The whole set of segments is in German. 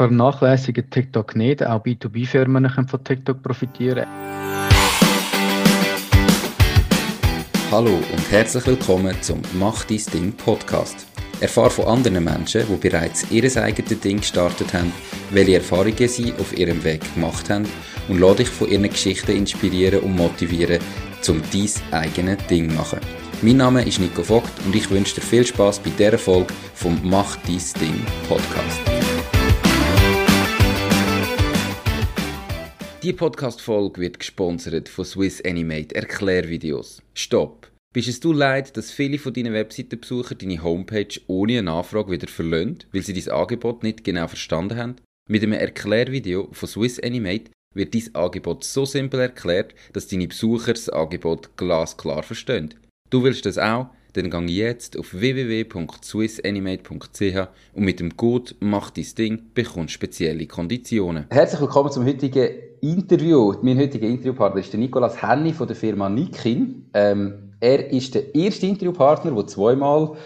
vernachlässige TikTok nicht. Auch B2B-Firmen können von TikTok profitieren. Hallo und herzlich willkommen zum Mach dein Ding Podcast. Erfahre von anderen Menschen, die bereits ihr eigenes Ding gestartet haben, welche Erfahrungen sie auf ihrem Weg gemacht haben und lade dich von ihren Geschichten inspirieren und motivieren, um dein eigenes Ding zu machen. Mein Name ist Nico Vogt und ich wünsche dir viel Spaß bei dieser Folge vom Mach dein Ding Podcast. Die Podcast-Folge wird gesponsert von Swiss Animate Erklärvideos. Stopp! Bist es du leid, dass viele von deinen Webseitenbesuchern deine Homepage ohne eine Nachfrage wieder verlöhnt, weil sie dein Angebot nicht genau verstanden haben? Mit einem Erklärvideo von Swiss Animate wird dein Angebot so simpel erklärt, dass deine Besucher das Angebot glasklar verstehen. Du willst das auch? Dann geh jetzt auf www.swissanimate.ch und mit dem Code «Mach dein Ding» bekommst spezielle Konditionen. Herzlich willkommen zum heutigen Interview. Mein heutiger Interviewpartner ist der Nikolas Henny von der Firma Nikin. Ähm, er ist der erste Interviewpartner, der zweimal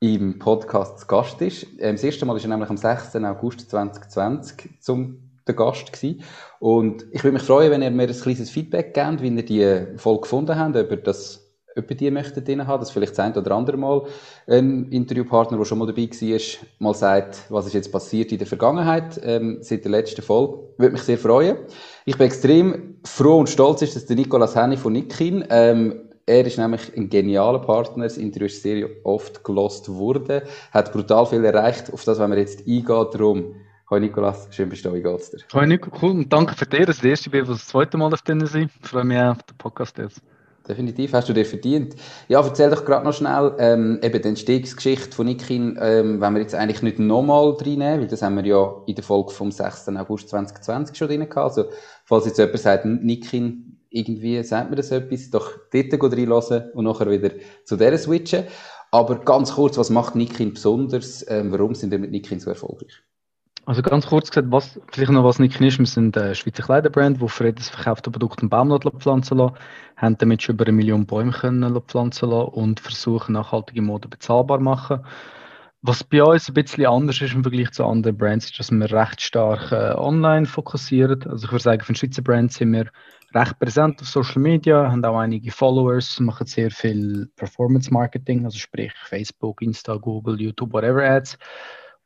im Podcast zu Gast ist. Ähm, das erste Mal war er nämlich am 6. August 2020 zum der Gast gewesen. Und ich würde mich freuen, wenn ihr mir ein kleines Feedback gebt, wie ihr die Folge gefunden habt, ihr das ob die möchten drin haben, dass vielleicht das ein oder andere Mal ein Interviewpartner, der schon mal dabei war, mal sagt, was ist jetzt passiert in der Vergangenheit, ähm, seit der letzten Folge. Würde mich sehr freuen. Ich bin extrem froh und stolz, ist, dass der Nicolas Henny von Nikin, ähm, er ist nämlich ein genialer Partner, das Interview ist sehr oft gelost worden, hat brutal viel erreicht, auf das, wenn wir jetzt eingehen, darum, Hallo Nikolas, schön bist du wie geht's dir? Hallo Nico, cool und danke für dir, das erste Mal, das zweite Mal auf denen sind. Ich freue mich auf den Podcast jetzt. Definitiv, hast du dir verdient. Ja, erzähl doch gerade noch schnell ähm, eben die Entstehungsgeschichte von Nikin, ähm, wenn wir jetzt eigentlich nicht nochmal reinnehmen, weil das haben wir ja in der Folge vom 6. August 2020 schon drin gehabt. Also, falls jetzt jemand sagt, Nikin, irgendwie sagt mir das etwas, doch dort reinlassen und nachher wieder zu der switchen. Aber ganz kurz, was macht Nikin besonders? Ähm, warum sind wir mit Nikin so erfolgreich? Also ganz kurz gesagt, was, vielleicht noch was nicht ist, wir sind eine Schweizer Kleiderbrand, die für jedes verkaufte Produkt einen Baum pflanzen lassen, haben damit schon über eine Million Bäume können pflanzen lassen und versuchen nachhaltige Mode bezahlbar zu machen. Was bei uns ein bisschen anders ist im Vergleich zu anderen Brands, ist, dass wir recht stark äh, online fokussieren. Also ich würde sagen, für eine Schweizer Brand sind wir recht präsent auf Social Media, haben auch einige Followers, machen sehr viel Performance Marketing, also sprich Facebook, Insta, Google, YouTube, whatever Ads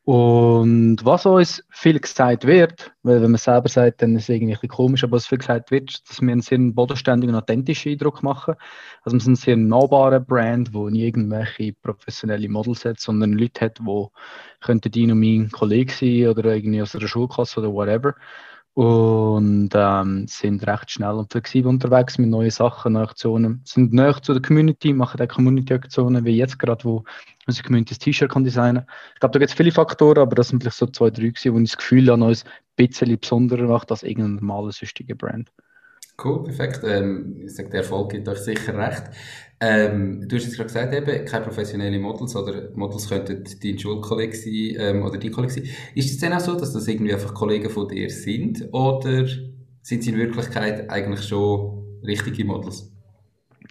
und was uns viel gesagt wird, weil wenn man selber sagt, dann ist es irgendwie ein bisschen komisch, aber was viel gesagt wird, dass wir einen sehr bodenständigen und authentischen Eindruck machen. Also wir sind ein sehr nahbarer Brand, wo nie irgendwelche professionelle Models hat, sondern Leute hat, die könnten die und mein Kollege sein oder irgendwie aus einer Schulklasse oder whatever und ähm, sind recht schnell und flexibel unterwegs mit neuen Sachen, neuen Aktionen. Sind näher zu der Community, machen auch Community-Aktionen, wie jetzt gerade, wo unsere Community das T-Shirt kann designen. Ich glaube, da gibt es viele Faktoren, aber das sind vielleicht so zwei, drei gewesen, wo das Gefühl an uns ein bisschen besonderer macht als irgendeine normale, süchtige Brand. Cool, perfekt. Ähm, ich sage, der Erfolg gibt euch sicher recht. Ähm, du hast jetzt gerade gesagt, eben, keine professionellen Models oder Models könnten dein Schulkollege sein ähm, oder dein Kollege sein. Ist es denn auch so, dass das irgendwie einfach Kollegen von dir sind oder sind sie in Wirklichkeit eigentlich schon richtige Models?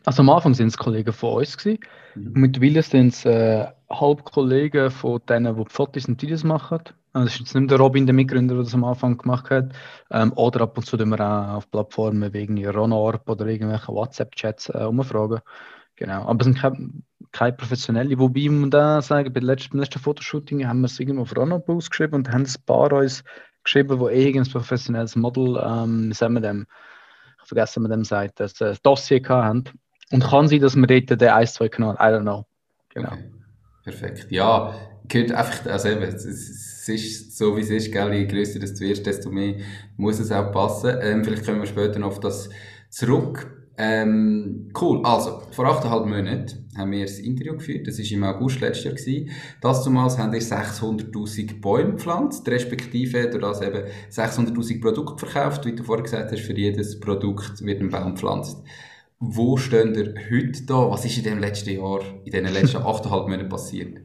Also am Anfang sind es Kollegen von uns gewesen. Mhm. Mittlerweile sind es äh, halb Kollegen von denen, die Fotos und Videos machen. Also das ist jetzt nicht der Robin, der Mitgründer, der das am Anfang gemacht hat. Ähm, oder ab und zu tun wir auch auf Plattformen wie irgendwie Ronorp oder irgendwelche WhatsApp-Chats äh, umfragen. Genau, aber es sind keine, keine professionelle. Wobei man da sagen, bei letzten, letzten Fotoshooting haben wir es irgendwo auf Ronob ausgeschrieben und haben ein paar uns geschrieben, wo irgendein professionelles Model, ähm, sagen wir dem, ich vergesse, man dem sagt, das, das Dossier haben. Und kann sein, dass wir dort den 1, 2 Kanal, I don't know. Genau. Okay. Perfekt. Ja, gehört einfach, also eben, es, ist so, wie es ist, gell, je grösser das du wirst, desto mehr muss es auch passen. Ähm, vielleicht kommen wir später noch auf das zurück. Ähm, cool, also, vor 8,5 Monaten haben wir das Interview geführt, das war im August letztes Jahr. Gewesen. Das zumals haben wir 600'000 Bäume gepflanzt, respektive durch das eben 600'000 Produkte verkauft. Wie du vorher gesagt hast, für jedes Produkt wird ein Baum gepflanzt. Wo stehen ihr heute da? Was ist in dem letzten Jahr, in den letzten 8,5 Monaten passiert?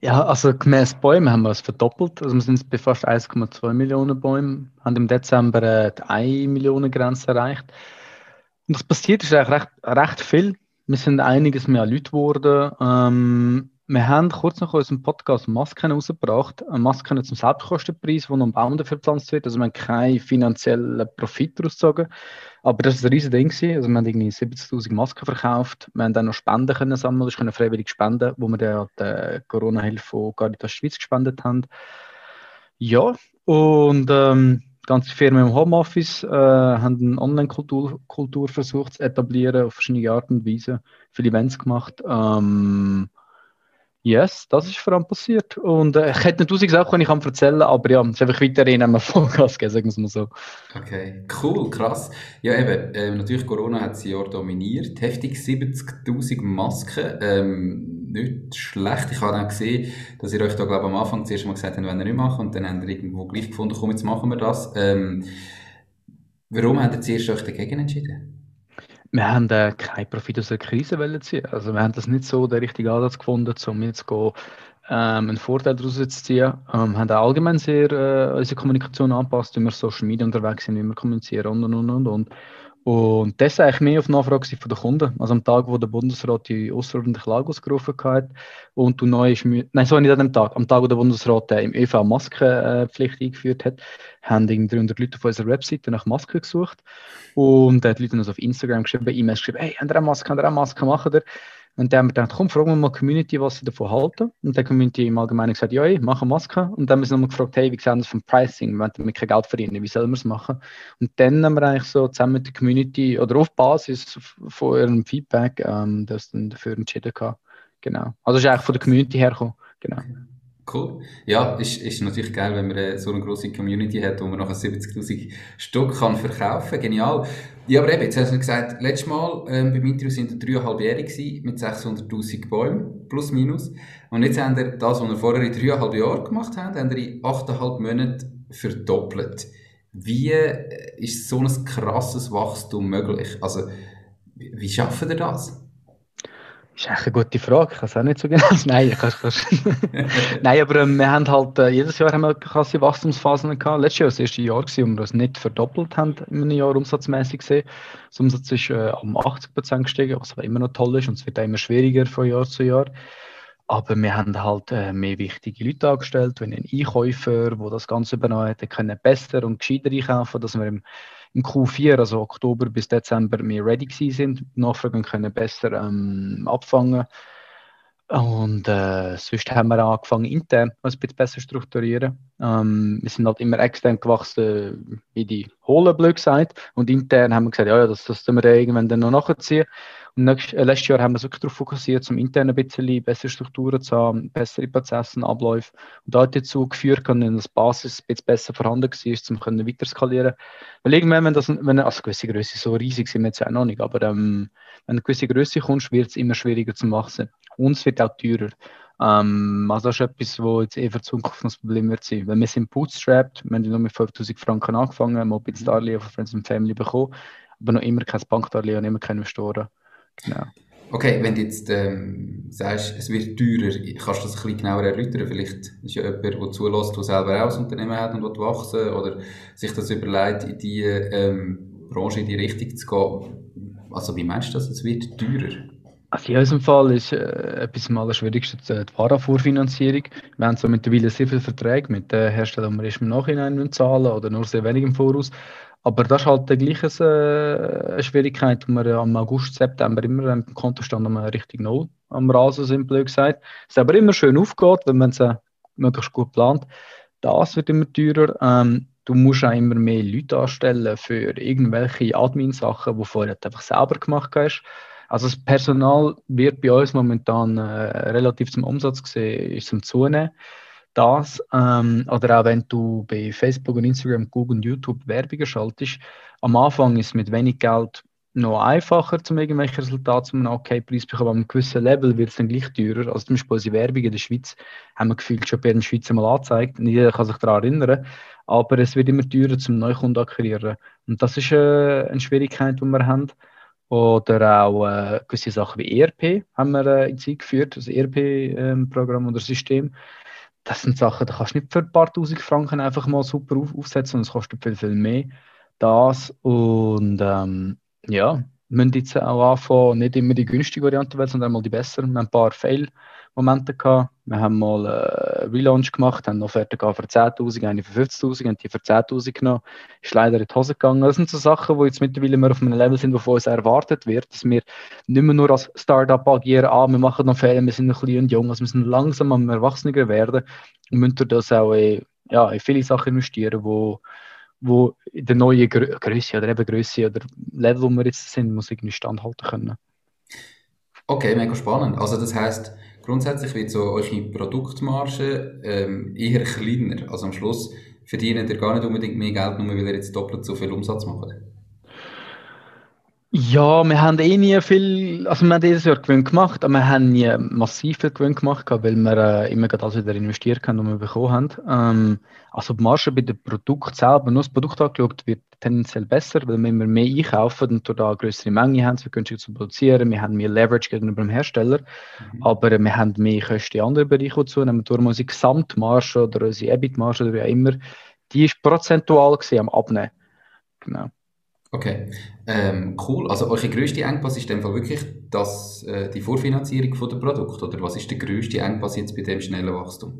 Ja, also gemäß Bäumen haben wir es verdoppelt. Also wir sind bei fast 1,2 Millionen Bäumen, haben im Dezember äh, die 1 Millionen Grenze erreicht. Und was passiert ist eigentlich recht, recht viel. Wir sind einiges mehr Leute geworden. Ähm, wir haben kurz nach unserem Podcast Masken rausgebracht. Masken zum Selbstkostenpreis, wo noch ein Baum dafür gepflanzt wird. Also wir haben keinen finanziellen Profit daraus gezogen. Aber das war ein riesiges Ding. Also wir haben irgendwie 70'000 Masken verkauft. Wir haben dann noch Spenden können sammeln. Das können freiwillig spenden, wo wir dann die Corona-Hilfe von Caritas Schweiz gespendet haben. Ja, und ähm, ganze Firmen im Homeoffice äh, haben eine Online-Kultur Kultur versucht zu etablieren auf verschiedene Arten und Weise. Viele Events gemacht. Ähm, Yes, das ist vor allem passiert. Und äh, ich hätte nicht tausend Sachen, die ich erzählen kann, aber ja, es ist einfach weiterhin am Vollgas geben, sagen wir es mal so. Okay, cool, krass. Ja, eben, ähm, natürlich Corona hat das Jahr dominiert. Heftig 70.000 Masken. Ähm, nicht schlecht. Ich habe dann gesehen, dass ihr euch da, glaube ich, am Anfang zuerst mal gesagt habt, wenn ihr nicht machen und dann habt ihr irgendwo gleich gefunden, komm, jetzt machen wir das. Ähm, warum habt ihr zuerst euch dagegen entschieden? Wir haben äh, keinen Profit aus der Krise ziehen. Also wir haben das nicht so den richtigen Ansatz gefunden, um jetzt go, ähm, einen Vorteil daraus zu ziehen. Ähm, haben auch allgemein sehr äh, unsere Kommunikation angepasst, wie wir Social Media unterwegs sind, wie wir kommunizieren und und und und. Und das ist eigentlich mehr auf Nachfrage von den Kunden. Also am Tag, wo der Bundesrat die außerordentliche Lage ausgerufen hat und du neu nein, so nicht an dem Tag, am Tag, wo der Bundesrat äh, im ÖV Maskenpflicht eingeführt hat, haben 300 Leute auf unserer Webseite nach Masken gesucht und äh, die Leute uns auf Instagram geschrieben, E-Mails geschrieben, hey, habt ihr eine Maske, habt ihr eine Maske, machen ihr? Und dann haben wir gedacht, komm, fragen wir mal die Community, was sie davon halten. Und die Community im Allgemeinen gesagt, ja, ich mache Maske. Und dann haben wir sie nochmal gefragt, hey, wie sehen das vom Pricing? Wir wollen damit kein Geld verdienen, wie sollen wir es machen? Und dann haben wir eigentlich so zusammen mit der Community oder auf Basis von ihrem Feedback ähm, das dann dafür entschieden gehabt. Genau. Also ist eigentlich von der Community hergekommen. Genau. Cool. Ja, ist, ist natürlich geil, wenn man äh, so eine große Community hat, wo man nachher 70.000 Stück kann verkaufen kann. Genial. Ja, aber eben, jetzt hast du gesagt, letztes Mal ähm, beim Interview sind wir dreieinhalbjährig mit 600.000 Bäumen, plus minus. Und jetzt haben wir das, was wir vorher in dreieinhalb Jahren gemacht haben, haben wir in achteinhalb Monaten verdoppelt. Wie äh, ist so ein krasses Wachstum möglich? Also, wie, schaffen ihr das? Das ist echt eine gute Frage. Ich kann es auch nicht so genau. Nein, kannst, kannst. Nein aber ähm, wir haben halt äh, jedes Jahr haben wir krasse Wachstumsphasen gehabt. Letztes Jahr war das erste Jahr, gewesen, wo wir das nicht verdoppelt haben in einem Jahr umsatzmäßig gesehen. Der Umsatz ist äh, um 80 Prozent gestiegen, was aber immer noch toll ist und es wird auch immer schwieriger von Jahr zu Jahr. Aber wir haben halt äh, mehr wichtige Leute angestellt, wenn ein Einkäufer, der das Ganze übernommen hat, können besser und gescheiter einkaufen, dass wir im im Q4, also Oktober bis Dezember, mehr ready gewesen sind, Nachfragen können besser ähm, abfangen. Und äh, sonst haben wir angefangen, intern ein bisschen besser strukturieren. Ähm, wir sind halt immer extern gewachsen, wie die Hohle, blöd gesagt. Und intern haben wir gesagt, ja, ja das, das tun wir irgendwann dann noch nachziehen. Und nächstes, äh, letztes Jahr haben wir uns wirklich darauf fokussiert, zum intern ein bisschen bessere Strukturen zu haben, bessere Prozesse, Abläufe. Und da hat dazu geführt, dass das Basis ein bisschen besser vorhanden war, um können weiter skalieren. Weil irgendwann, wenn das, also gewisse Größe, so riesig sind wir jetzt auch noch nicht, aber ähm, wenn eine gewisse Größe kommt, wird es immer schwieriger zu wachsen. Und es wird auch teurer. Ähm, also das ist etwas, wo jetzt eher für Zukunft ein Problem wird sein. Weil wir sind bootstrapped, wir haben nur mit 5000 Franken angefangen, mal ein bisschen Darlehen von Friends and Family bekommen, aber noch immer kein Bankdarlehen und immer keine Investoren. Genau. Okay, wenn du jetzt ähm, sagst, es wird teurer, kannst du das ein bisschen genauer erläutern? Vielleicht ist ja jemand, der zulässt, der selber auch ein Unternehmen hat und will wachsen oder sich das überlegt, in die ähm, Branche in die Richtung zu gehen. Also wie meinst du das, es wird teurer? Also in unserem Fall ist äh, etwas am allerschwierigsten die Warenvorfinanzierung. Wir haben so mittlerweile sehr viele Verträge mit den Herstellern, die wir erst im Nachhinein zahlen oder nur sehr wenig im Voraus. Aber das ist halt äh, eine Schwierigkeit, wo wir am August, September immer am Kontostand am richtig Null am Rasen sind, blöd gesagt. Es aber immer schön aufgeht, wenn man es möglichst gut plant. Das wird immer teurer. Ähm, du musst auch immer mehr Leute anstellen für irgendwelche Admin-Sachen, die vorher einfach selber gemacht hast. Also das Personal wird bei uns momentan äh, relativ zum Umsatz gesehen, ist zum Zunehmen das ähm, oder auch wenn du bei Facebook und Instagram, Google und YouTube Werbung schaltest, am Anfang ist mit wenig Geld noch einfacher, um irgendwelche Resultate zu einem okay Preis bekommen. Aber einem gewissen Level wird es dann gleich teurer. Also zum Beispiel unsere Werbung in der Schweiz haben wir gefühlt schon bei den Schweizer mal angezeigt. Nicht jeder kann sich daran erinnern. Aber es wird immer teurer zum Neukunden akquirieren. Und das ist äh, eine Schwierigkeit, die wir haben. Oder auch äh, gewisse Sachen wie ERP haben wir äh, in Zeit geführt, das ERP-Programm ähm, oder System das sind Sachen, da kannst du nicht für ein paar tausend Franken einfach mal super auf, aufsetzen und es kostet viel, viel mehr. Das und ähm, ja, müssen jetzt auch anfangen, nicht immer die günstige Variante wählen, sondern einmal die bessere. Wir ein paar Fail Momente gehabt. Wir haben mal einen äh, Relaunch gemacht, haben eine Offerte für 10.000, eine für 50.000, haben die für 10.000 genommen. Ist leider in die Hose gegangen. Das sind so Sachen, wo jetzt mittlerweile wir auf einem Level sind, wo von uns erwartet wird, dass wir nicht mehr nur als Startup agieren, ah, wir machen noch Fehler, wir sind noch klein und jung, also wir sind langsam am Erwachsener werden und müssen das auch in, ja, in viele Sachen investieren, wo wo in der neuen Grö Größe oder eben Größe oder Level, wo wir jetzt sind, muss irgendwie standhalten können. Okay, mega spannend. Also das heißt, grundsätzlich wird so eure Produktmarge ähm, eher kleiner. Also am Schluss verdient ihr gar nicht unbedingt mehr Geld, nur weil ihr jetzt doppelt so viel Umsatz macht. Ja, wir haben eh nie viel, also wir haben dieses Jahr Gewinn gemacht, aber wir haben nie massiv viel Gewinn gemacht, weil wir äh, immer das wieder investiert haben, was wir bekommen haben. Ähm, also die Marge bei dem Produkt selber, nur das Produkt angeschaut, wird tendenziell besser, weil wir immer mehr einkaufen und da eine größere Menge haben, wir günstiger zu produzieren, wir haben mehr Leverage gegenüber dem Hersteller, mhm. aber wir haben mehr Kosten in anderen Bereichen zunehmen. Darum unsere Gesamtmarge oder unsere EBIT-Marge oder wie auch immer, die ist prozentual am Abnehmen. Genau. Okay, ähm, cool. Also eure grösste Engpass ist in dem Fall wirklich das, äh, die Vorfinanzierung von der Produkt oder was ist der grösste Engpass jetzt bei dem schnellen Wachstum?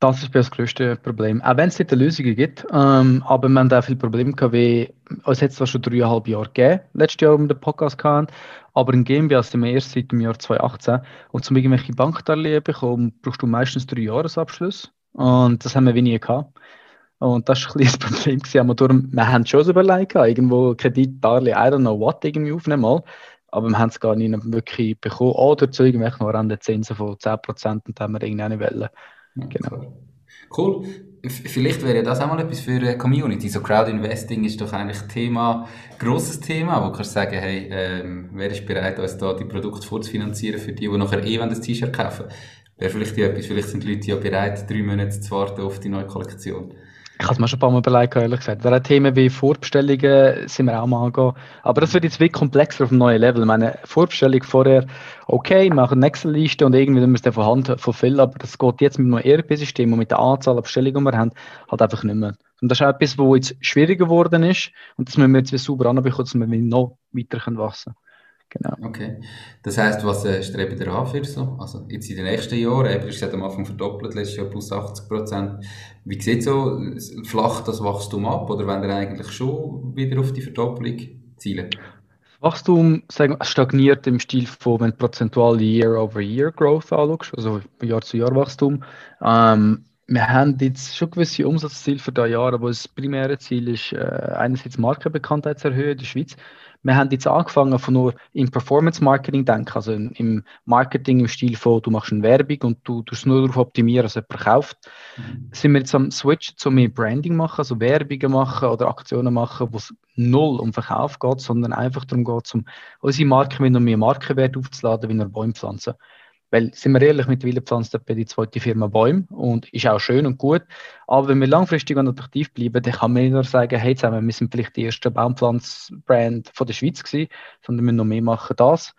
Das ist das größte Problem. Auch wenn es nicht Lösungen gibt, ähm, aber wir haben auch viele Probleme gehabt, wie es hat zwar schon dreieinhalb Jahre gegeben, letztes Jahr, um den Podcast hatten, aber in GmbH sind wir erst seit dem Jahr 2018 und zum irgendwelche Bankdarlehen bekommen, brauchst du meistens drei Jahresabschluss und das haben wir weniger gehabt. Und das war ein bisschen das Problem. Gewesen. Darum, wir haben schon überlegt, irgendwo Kredit, Darlehen, I don't know what, irgendwie aufnehmen mal. Aber wir haben es gar nicht wirklich bekommen. Oder zu irgendwelchen horrenden Zinsen von 10% und haben wir irgendwie auch nicht wollen. Genau. Cool. Vielleicht wäre das auch mal etwas für eine Community. So Crowd Investing ist doch eigentlich Thema, grosses Thema, wo du kannst sagen, hey, ähm, wer ist bereit, uns da die Produkte vorzufinanzieren für die, die nachher eh das T-Shirt kaufen? Wäre vielleicht etwas, vielleicht sind die Leute ja bereit, drei Monate zu warten auf die neue Kollektion. Ich habe es mir schon ein paar Mal überlegt, ehrlich gesagt. Wäre Themen wie Vorbestellungen sind wir auch mal angehen. Aber das wird jetzt wirklich komplexer auf einem neuen Level. Ich meine, Vorbestellung vorher, okay, machen eine Excel-Liste und irgendwie müssen wir es von Hand verfüllen, aber das geht jetzt mit einem ERP-System und mit der Anzahl an Bestellungen, die wir haben, halt einfach nicht mehr. Und das ist auch etwas, was jetzt schwieriger geworden ist und das müssen wir jetzt wieder sauber anbekommen, dass wir noch weiter wachsen können. Genau. Okay. Das heisst, was äh, streben ihr an für so? Also jetzt in den nächsten Jahren, eben, du hast am Anfang verdoppelt, letztes Jahr plus 80 Prozent. Wie sieht so flach das Wachstum ab? Oder wenn ihr eigentlich schon wieder auf die Verdopplung zielen? Wachstum sagen, stagniert im Stil von, wenn du prozentual Year-over-Year-Growth anschaust, also Jahr-zu-Jahr-Wachstum. Ähm, wir haben jetzt schon gewisse Umsatzziele für das Jahr, aber das primäre Ziel ist, äh, einerseits Markenbekanntheit zu erhöhen in der Schweiz. Wir haben jetzt angefangen von nur im Performance Marketing denken, also im Marketing im Stil von, du machst eine Werbung und du tust nur darauf optimieren, dass jemand kauft. Mhm. Sind wir jetzt am Switch zu mehr Branding machen, also Werbungen machen oder Aktionen machen, wo es null um Verkauf geht, sondern einfach darum geht, um unsere Marke mit noch mehr Markenwert aufzuladen, wie nur Bäume pflanzen. Weil, sind wir ehrlich, mittlerweile pflanzt bei die zweite Firma Bäume und ist auch schön und gut. Aber wenn wir langfristig und attraktiv bleiben, dann kann man nicht nur sagen, hey zusammen, wir sind vielleicht die erste Baumpflanzbrand von der Schweiz gewesen, sondern wir noch mehr machen das.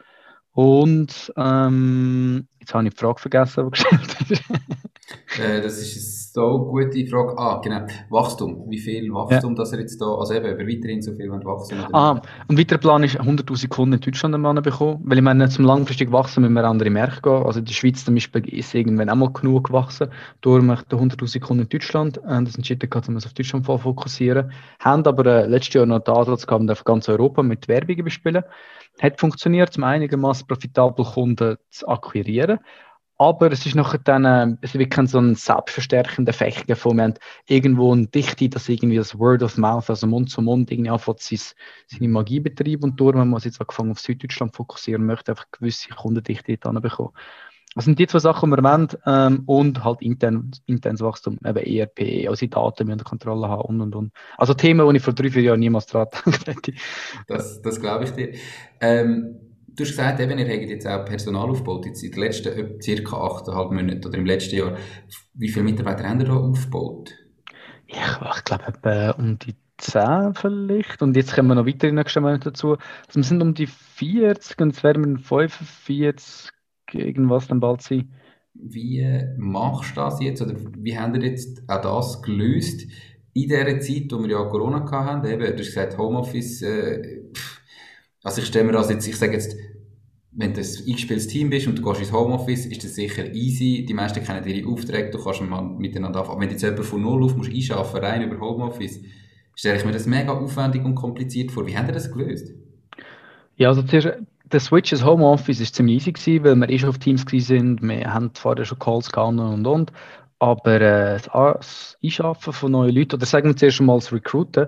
Und ähm, jetzt habe ich die Frage vergessen, die gestellt ist. äh, das ist eine so gute Frage. Ah, genau. Wachstum. Wie viel Wachstum, ja. dass er jetzt da, also eben, über weiterhin so viel Wachstum Ah, und weiterer Plan ist 100.000 Kunden in Deutschland am bekommen. Weil ich meine, zum langfristig wachsen müssen wir andere Märkte gehen. Also in der Schweiz zum Beispiel ist irgendwann auch mal genug gewachsen. Darum möchten 100.000 Kunden in Deutschland. Und das entschieden, dass wir uns auf Deutschland fokussieren. Haben aber äh, letztes Jahr noch den Ansatz gehabt, auf ganz Europa mit Werbungen bespielen. Hat funktioniert, um einigermaßen profitabel Kunden zu akquirieren. Aber es ist nachher dann, äh, es wird kein so ein selbstverstärkender Effekt von, wir haben irgendwo eine Dichte, dass irgendwie das Word of Mouth, also Mund zu Mund, irgendwie anfängt, seine, Magie betreiben und darum haben wir jetzt angefangen auf Süddeutschland fokussieren, möchte einfach gewisse Kundendichte dann bekommen. Das sind die zwei Sachen, die wir wollen, ähm, und halt intern, internes Wachstum, eben ERP, also die Daten unter Kontrolle haben und und und. Also Themen, die ich vor drei, vier Jahren niemals dran gedacht hätte. Das, das glaube ich dir. Ähm, Du hast gesagt, eben, ihr habt jetzt auch Personal aufgebaut, jetzt in den letzten äh, circa 8,5 Monaten oder im letzten Jahr. Wie viele Mitarbeiter haben ihr da aufgebaut? Ja, ich glaube etwa um die 10 vielleicht. Und jetzt kommen wir noch weiter in den nächsten Monaten dazu. Also wir sind um die 40 und jetzt werden wir 45 irgendwas dann bald sein. Wie machst du das jetzt? Oder wie habt ihr jetzt auch das gelöst in dieser Zeit, wo wir ja Corona hatten? Eben, du hast gesagt, Homeoffice, äh, also ich stelle mir das jetzt, ich sage jetzt, wenn du ein eingespieltes Team bist und du gehst ins Homeoffice, ist das sicher easy. Die meisten kennen ihre Aufträge, du kannst miteinander anfangen. Wenn du jetzt jemanden von Null auf musst einschaffen, rein über Homeoffice, stelle ich mir das mega aufwendig und kompliziert vor. Wie habt ihr das gelöst? Ja, also zuerst, der Switch ins Homeoffice ist ziemlich easy gewesen, weil wir eh schon auf Teams sind. Wir haben vorher schon Calls gehabt und und. Aber äh, das Einschaffen von neuen Leuten, oder sagen wir zuerst mal das Recruiten,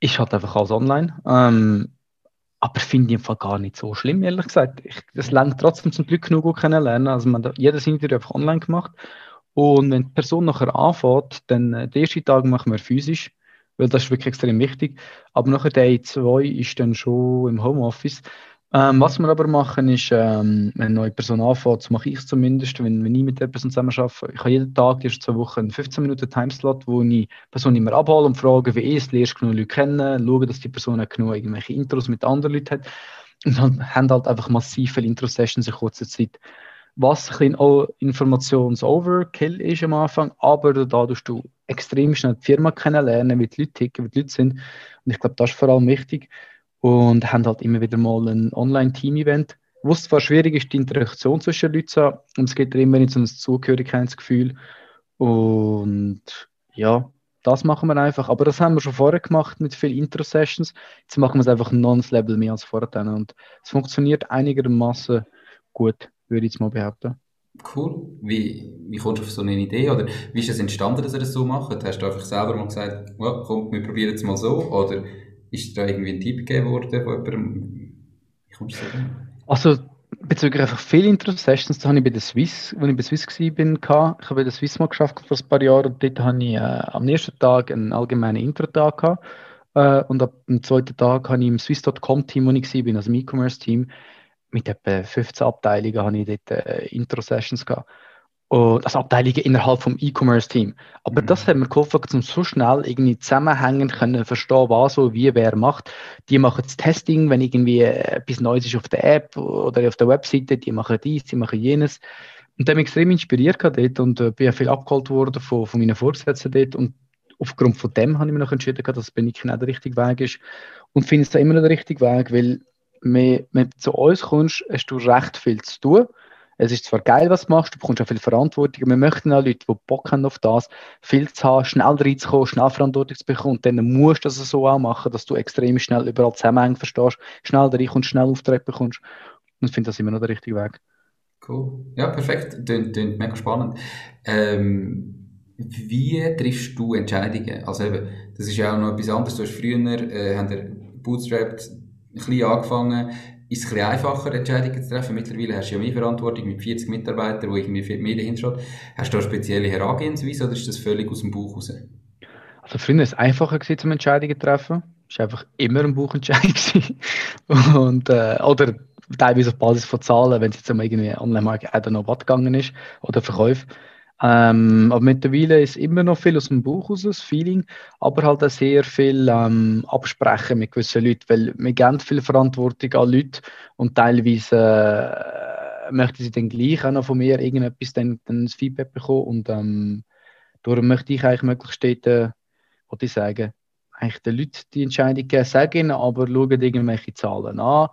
ist halt einfach alles online. Ähm, aber finde ich im Fall gar nicht so schlimm, ehrlich gesagt. Ich, das lernt trotzdem zum Glück genug gut kennenlernen. Also man jedes Interview einfach online gemacht. Und wenn die Person nachher anfängt, dann äh, den ersten Tag machen wir physisch, weil das ist wirklich extrem wichtig. Aber nachher der 2 ist dann schon im Homeoffice. Ähm, was wir aber machen, ist, ähm, wenn eine neue Person anfängt, so mache ich es zumindest, wenn, wenn ich mit der Person zusammen arbeite, ich habe jeden Tag, die ersten zwei Wochen, einen 15 Minuten Timeslot, wo ich die Person immer abhole und frage, wie ist, lernst genug Leute kennen, schaue, dass die Person auch genug irgendwelche Intros mit anderen Leuten hat. Und dann haben halt einfach massiv viele Intro-Sessions in kurzer Zeit. Was ein bisschen Informations-Overkill ist am Anfang, aber da tust du extrem schnell die Firma kennenlernen, wie die Leute ticken, wie die Leute sind. Und ich glaube, das ist vor allem wichtig und haben halt immer wieder mal ein Online-Team-Event, wo es zwar schwierig ist, die Interaktion zwischen Leuten und es geht immer in so ein Zugehörigkeitsgefühl und ja, das machen wir einfach. Aber das haben wir schon vorher gemacht mit vielen Intro-Sessions. Jetzt machen wir es einfach ein Level mehr als vorher. Und es funktioniert einigermaßen gut, würde ich jetzt mal behaupten. Cool. Wie, wie kommst du auf so eine Idee? Oder wie ist es entstanden, dass ihr das so macht? Hast du einfach selber mal gesagt, well, komm, wir probieren es mal so? Oder ist da irgendwie ein Tipp gegeben worden von jemandem? Wie kommst du so Also, bezüglich einfach Intro-Sessions, da habe ich bei der Swiss, als ich bei Swiss war, ich habe bei der Swiss mal geschafft vor ein paar Jahren und dort habe ich äh, am ersten Tag einen allgemeinen Intro-Tag gehabt. Äh, und ab dem zweiten Tag habe ich im Swiss.com-Team, wo ich war, also im E-Commerce-Team, mit etwa 15 Abteilungen habe ich dort äh, Intro-Sessions gehabt also Abteilungen innerhalb vom E-Commerce-Team. Aber mhm. das hat mir geholfen, um so schnell irgendwie zusammenhängen können, verstehen, was wo, wie, wer macht. Die machen das Testing, wenn irgendwie etwas Neues ist auf der App oder auf der Webseite, die machen dies, die machen jenes. Und der mich extrem inspiriert dort und äh, bin viel abgeholt worden von, von meinen Vorgesetzten dort und aufgrund von dem habe ich mich noch entschieden, dass das bin ich nicht der richtige Weg ist und finde es da immer noch der richtige Weg, weil wenn du zu uns kommst, hast du recht viel zu tun es ist zwar geil, was du machst, du bekommst auch viel Verantwortung, wir möchten auch Leute, die Bock haben auf das, viel zu haben, schnell reinzukommen, schnell Verantwortung zu bekommen. Und dann musst du das so auch machen, dass du extrem schnell überall Zusammenhänge verstehst, schnell reinkommst, schnell Aufträge bekommst. Und ich finde das immer noch der richtige Weg. Cool. Ja, perfekt. Klingt, mega spannend. Ähm, wie triffst du Entscheidungen? Also eben, das ist ja auch noch etwas anderes. Du hast früher, äh, haben der Bootstrapped ein bisschen angefangen ist es ein einfacher, Entscheidungen zu treffen. Mittlerweile hast du ja mehr Verantwortung mit 40 Mitarbeitern, wo irgendwie viel mehr dahinter steht. Hast du da spezielle Herangehensweise oder ist das völlig aus dem Bauch raus? Also früher war es einfacher gewesen, zum Entscheidungen zu treffen. Es war einfach immer ein Buchentscheid. Und, äh, oder teilweise auf Basis von Zahlen, wenn es jetzt um irgendwie Online-Marketing, I don't know, was gegangen ist, oder Verkäufe. Ähm, aber mittlerweile ist immer noch viel aus dem Buch raus, das Feeling, aber halt auch sehr viel ähm, Absprechen mit gewissen Leuten, weil wir geben viel Verantwortung an Leute und teilweise äh, möchten sie dann gleich auch noch von mir irgendetwas dann, dann Feedback bekommen und ähm, darum möchte ich eigentlich möglichst dort, äh, was ich sagen, eigentlich den Leuten die Entscheidung geben, sagen, aber schauen irgendwelche Zahlen an,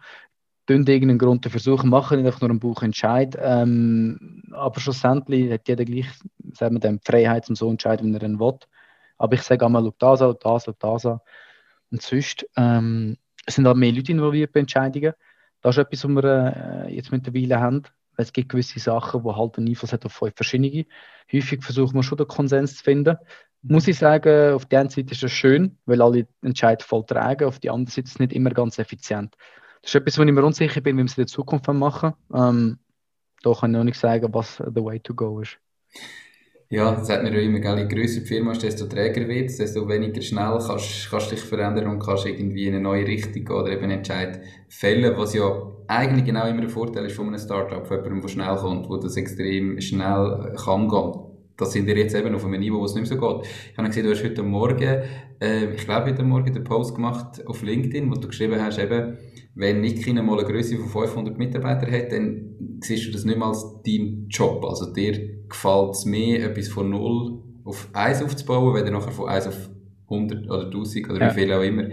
tun irgendeinen Grund versuchen, machen nicht einfach nur einen Buchentscheid. Ähm, aber schlussendlich hat jeder gleich, sagen wir die Freiheit, um so entscheiden, wie er ihn will. Aber ich sage einmal, das an, das an, das an. Und sonst ähm, sind auch mehr Leute involviert bei Entscheidungen. Das ist etwas, was wir äh, jetzt mittlerweile haben. Es gibt gewisse Sachen, die halt einen Einfluss haben auf fünf verschiedene. Häufig versuchen wir schon den Konsens zu finden. Muss ich sagen, auf der einen Seite ist es schön, weil alle Entscheidungen voll tragen, auf der anderen Seite ist es nicht immer ganz effizient. Das ist etwas, wo ich mir unsicher bin, wie wir es in der Zukunft machen. Ähm, da kann ich noch nicht sagen, was the way to go ist. Ja, das sagt mir ja immer, gell, je grösser die Firma ist, desto träger wird es, desto weniger schnell kannst, du dich verändern und kannst irgendwie in eine neue Richtung oder eben Entscheid fällen, was ja eigentlich genau immer der Vorteil ist von einem Startup, von jemandem, der schnell kommt, wo das extrem schnell kann gehen. Das sind wir jetzt eben auf einem Niveau, wo es nicht mehr so geht. Ich habe gesehen, du hast heute Morgen, äh, ich glaube heute Morgen den Post gemacht auf LinkedIn, wo du geschrieben hast, eben, wenn Nikin mal eine Größe von 500 Mitarbeitern hat, dann siehst du das nicht mehr als dein Job. Also dir gefällt es mehr, etwas von 0 auf 1 aufzubauen, wenn du nachher von 1 auf 100 oder 1000 oder ja. wie viel auch immer.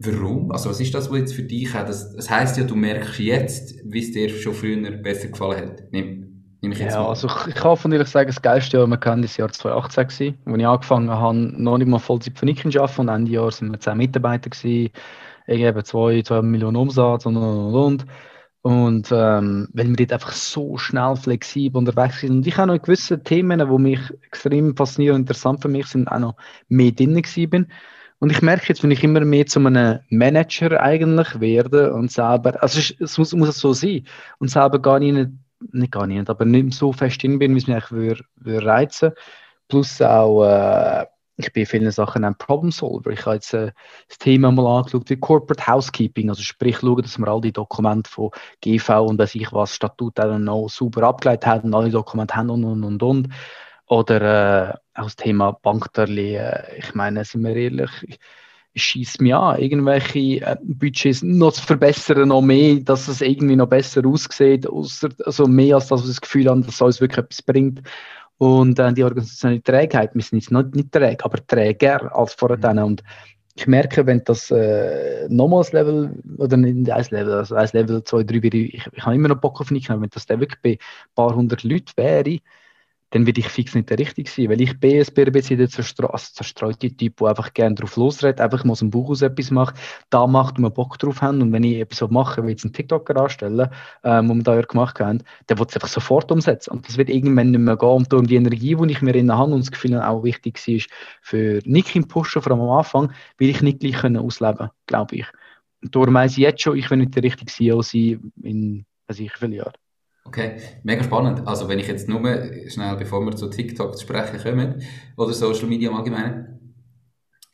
Warum? Also was ist das, was jetzt für dich hat? Das, das heisst ja, du merkst jetzt, wie es dir schon früher besser gefallen hat. Nimm, nimm ich jetzt ja, mal. also ich, ich kann von ehrlich sagen, das geilste Jahr, man kann das Jahr 2018 gewesen, wo ich angefangen habe, noch nicht mal Vollzeit für Nicken arbeiten und Ende Jahr sind wir 10 Mitarbeiter gewesen, ich habe 2, 2 Millionen Umsatz und und und. Und ähm, weil wir dort einfach so schnell flexibel unterwegs sind. Und ich habe noch gewisse Themen, die mich extrem faszinieren und interessant für mich sind, auch noch mehr drin bin. Und ich merke jetzt, wenn ich immer mehr zu einem Manager eigentlich werde und selber, also es, es muss, muss so sein, und selber gar nicht, nicht gar nicht, aber nicht so fest drin bin, wie es mich eigentlich würde, würde reizen. Plus auch, äh, ich bin in vielen Sachen ein Problem Solver. Ich habe jetzt äh, das Thema mal angeschaut wie Corporate Housekeeping, also sprich schauen, dass wir all die Dokumente von GV und weiß ich was, Statut noch sauber abgeleitet haben, alle Dokumente haben und und und und. Oder äh, auch das Thema Bankdarlehen. Äh, ich meine, sind wir ehrlich, ich schieße mir an, irgendwelche äh, Budgets noch zu verbessern, noch mehr, dass es irgendwie noch besser aussieht, ausser, also mehr als das, was das Gefühl haben, dass es uns wirklich etwas bringt. Und äh, die organisationelle Trägheit, wir sind jetzt nicht, nicht träge, aber träger als vorher. Mhm. Und ich merke, wenn das äh, nochmals Level, oder nicht ein Level, also ein Level, zwei, drei, ich, ich habe immer noch Bock auf nicht, wenn das dann wirklich bei ein paar hundert Leuten wäre, dann würde ich fix nicht der Richtige sein. Weil ich bin ein bisschen der also zerstreute Typ, der einfach gerne drauf losredet, einfach mal aus dem Buch aus etwas macht, da macht, wo wir Bock drauf haben. Und wenn ich etwas mache, wie jetzt einen TikToker anstellen, ähm, wo wir da ja gemacht haben, dann wird es einfach sofort umsetzen. Und das wird irgendwann nicht mehr gehen. Und darum die Energie, die ich mir in der Hand und das Gefühl auch wichtig war, für Nick im Pushen, vor allem am Anfang, will ich nicht gleich können ausleben, glaube ich. Und darum weiss ich jetzt schon, ich will nicht der richtige CEO sein in, weiß ich, viele Jahren. Okay, mega spannend. Also wenn ich jetzt nur schnell, bevor wir zu TikTok zu sprechen kommen, oder Social Media im Allgemeinen,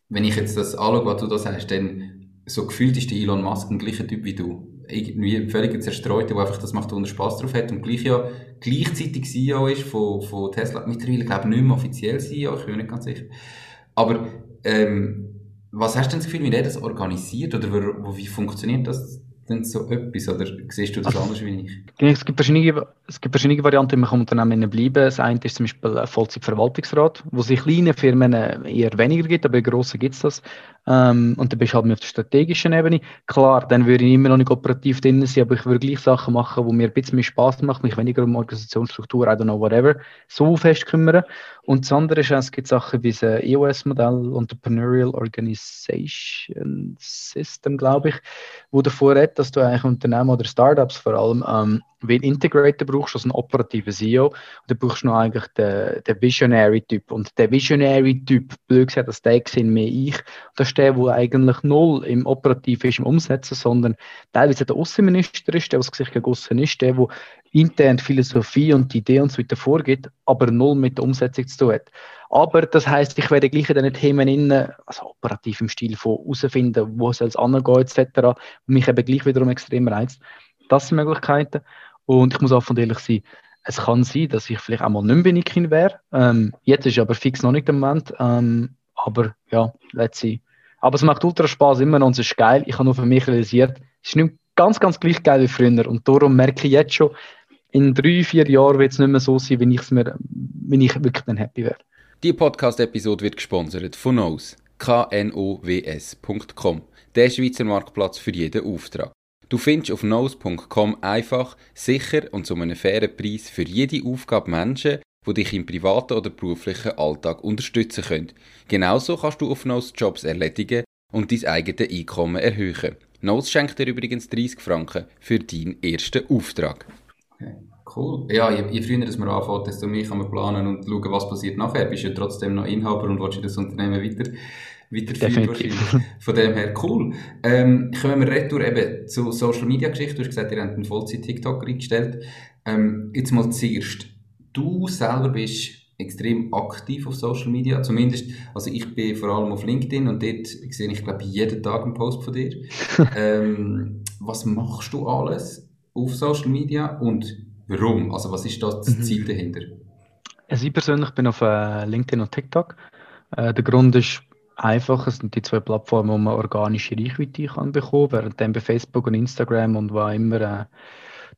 wenn ich jetzt das anschaue, was du da sagst, dann so gefühlt ist der Elon Musk ein gleicher Typ wie du. Irgendwie völlig zerstreuter, der einfach das macht, wo er Spaß drauf hat und gleich ja gleichzeitig CEO ist von, von Tesla. Mittlerweile glaube ich nicht mehr offiziell CEO, ich bin mir nicht ganz sicher. Aber ähm, was hast du denn das Gefühl, wie der das organisiert oder wie funktioniert das denn so etwas? Oder siehst du das also, anders wie ich? Es gibt, verschiedene, es gibt verschiedene Varianten, man kann Unternehmen bleiben. Das eine ist zum Beispiel ein Vollzeitverwaltungsrat, wo es in kleinen Firmen eher weniger gibt, aber in grossen gibt es das. Ähm, und dann bist du halt mehr auf der strategischen Ebene. Klar, dann würde ich immer noch nicht operativ drin sein, aber ich würde gleich Sachen machen, wo mir ein bisschen mehr Spaß machen, mich weniger um Organisationsstruktur, I don't know, whatever, so fest kümmern. Und das andere ist, es gibt Sachen wie das EOS-Modell, Entrepreneurial Organization System, glaube ich, wo davor redet, dass du eigentlich Unternehmen oder Startups vor allem ähm, wie ein Integrator brauchst, also einen operativen CEO. Und dann brauchst du noch eigentlich den, den Visionary-Typ. Und der Visionary-Typ, blöd gesagt, das der sind mehr ich. Das ist der, der eigentlich null im Operativ ist, im Umsetzen, sondern teilweise der Außenminister ist, der, was sich gegen außen ist, der, der intern Philosophie und die Idee und so weiter vorgeht, aber null mit der Umsetzung zu tun hat. Aber das heißt, ich werde gleich in diesen Themen innen, also operativ im Stil von herausfinden, wo soll es angehen, etc., mich eben gleich wiederum extrem reizt. Das sind Möglichkeiten. Und ich muss auch von ehrlich sein, es kann sein, dass ich vielleicht auch mal nicht mehr Binikin wäre. Ähm, jetzt ist aber fix noch nicht der Moment. Ähm, aber ja, let's see. Aber es macht ultra Spaß immer noch und es ist geil. Ich habe nur für mich realisiert, es ist nicht ganz, ganz gleich geil wie früher. Und darum merke ich jetzt schon, in drei, vier Jahren wird es nicht mehr so sein, wenn, ich's mir, wenn ich wirklich dann happy wäre. Die Podcast-Episode wird gesponsert von Knows. knows.com. Der Schweizer Marktplatz für jeden Auftrag. Du findest auf nose.com einfach, sicher und zu einem fairen Preis für jede Aufgabe Menschen, die dich im privaten oder beruflichen Alltag unterstützen können. Genauso kannst du auf Nose Jobs erledigen und dein eigenes Einkommen erhöhen. Nose schenkt dir übrigens 30 Franken für deinen ersten Auftrag. Okay. Cool. Ja, je, je früher dass man anfängt, desto mehr kann man planen und schauen, was passiert nachher. Bist du ja trotzdem noch Inhaber und willst das Unternehmen weiter weiterführen wahrscheinlich. Von dem her cool. Ähm, kommen wir retour eben zu Social Media Geschichte. Du hast gesagt, ihr habt einen Vollzeit-TikTok eingestellt. Ähm, jetzt mal zuerst. Du selber bist extrem aktiv auf Social Media. Zumindest, also ich bin vor allem auf LinkedIn und dort sehe ich, glaube jeden Tag einen Post von dir. ähm, was machst du alles auf Social Media und warum? Also was ist das mhm. Ziel dahinter? Also ich persönlich bin auf äh, LinkedIn und TikTok. Äh, der Grund ist einfach. Es sind die zwei Plattformen, wo man organische Reichweite kann bekommen, während dann bei Facebook und Instagram und wo immer äh,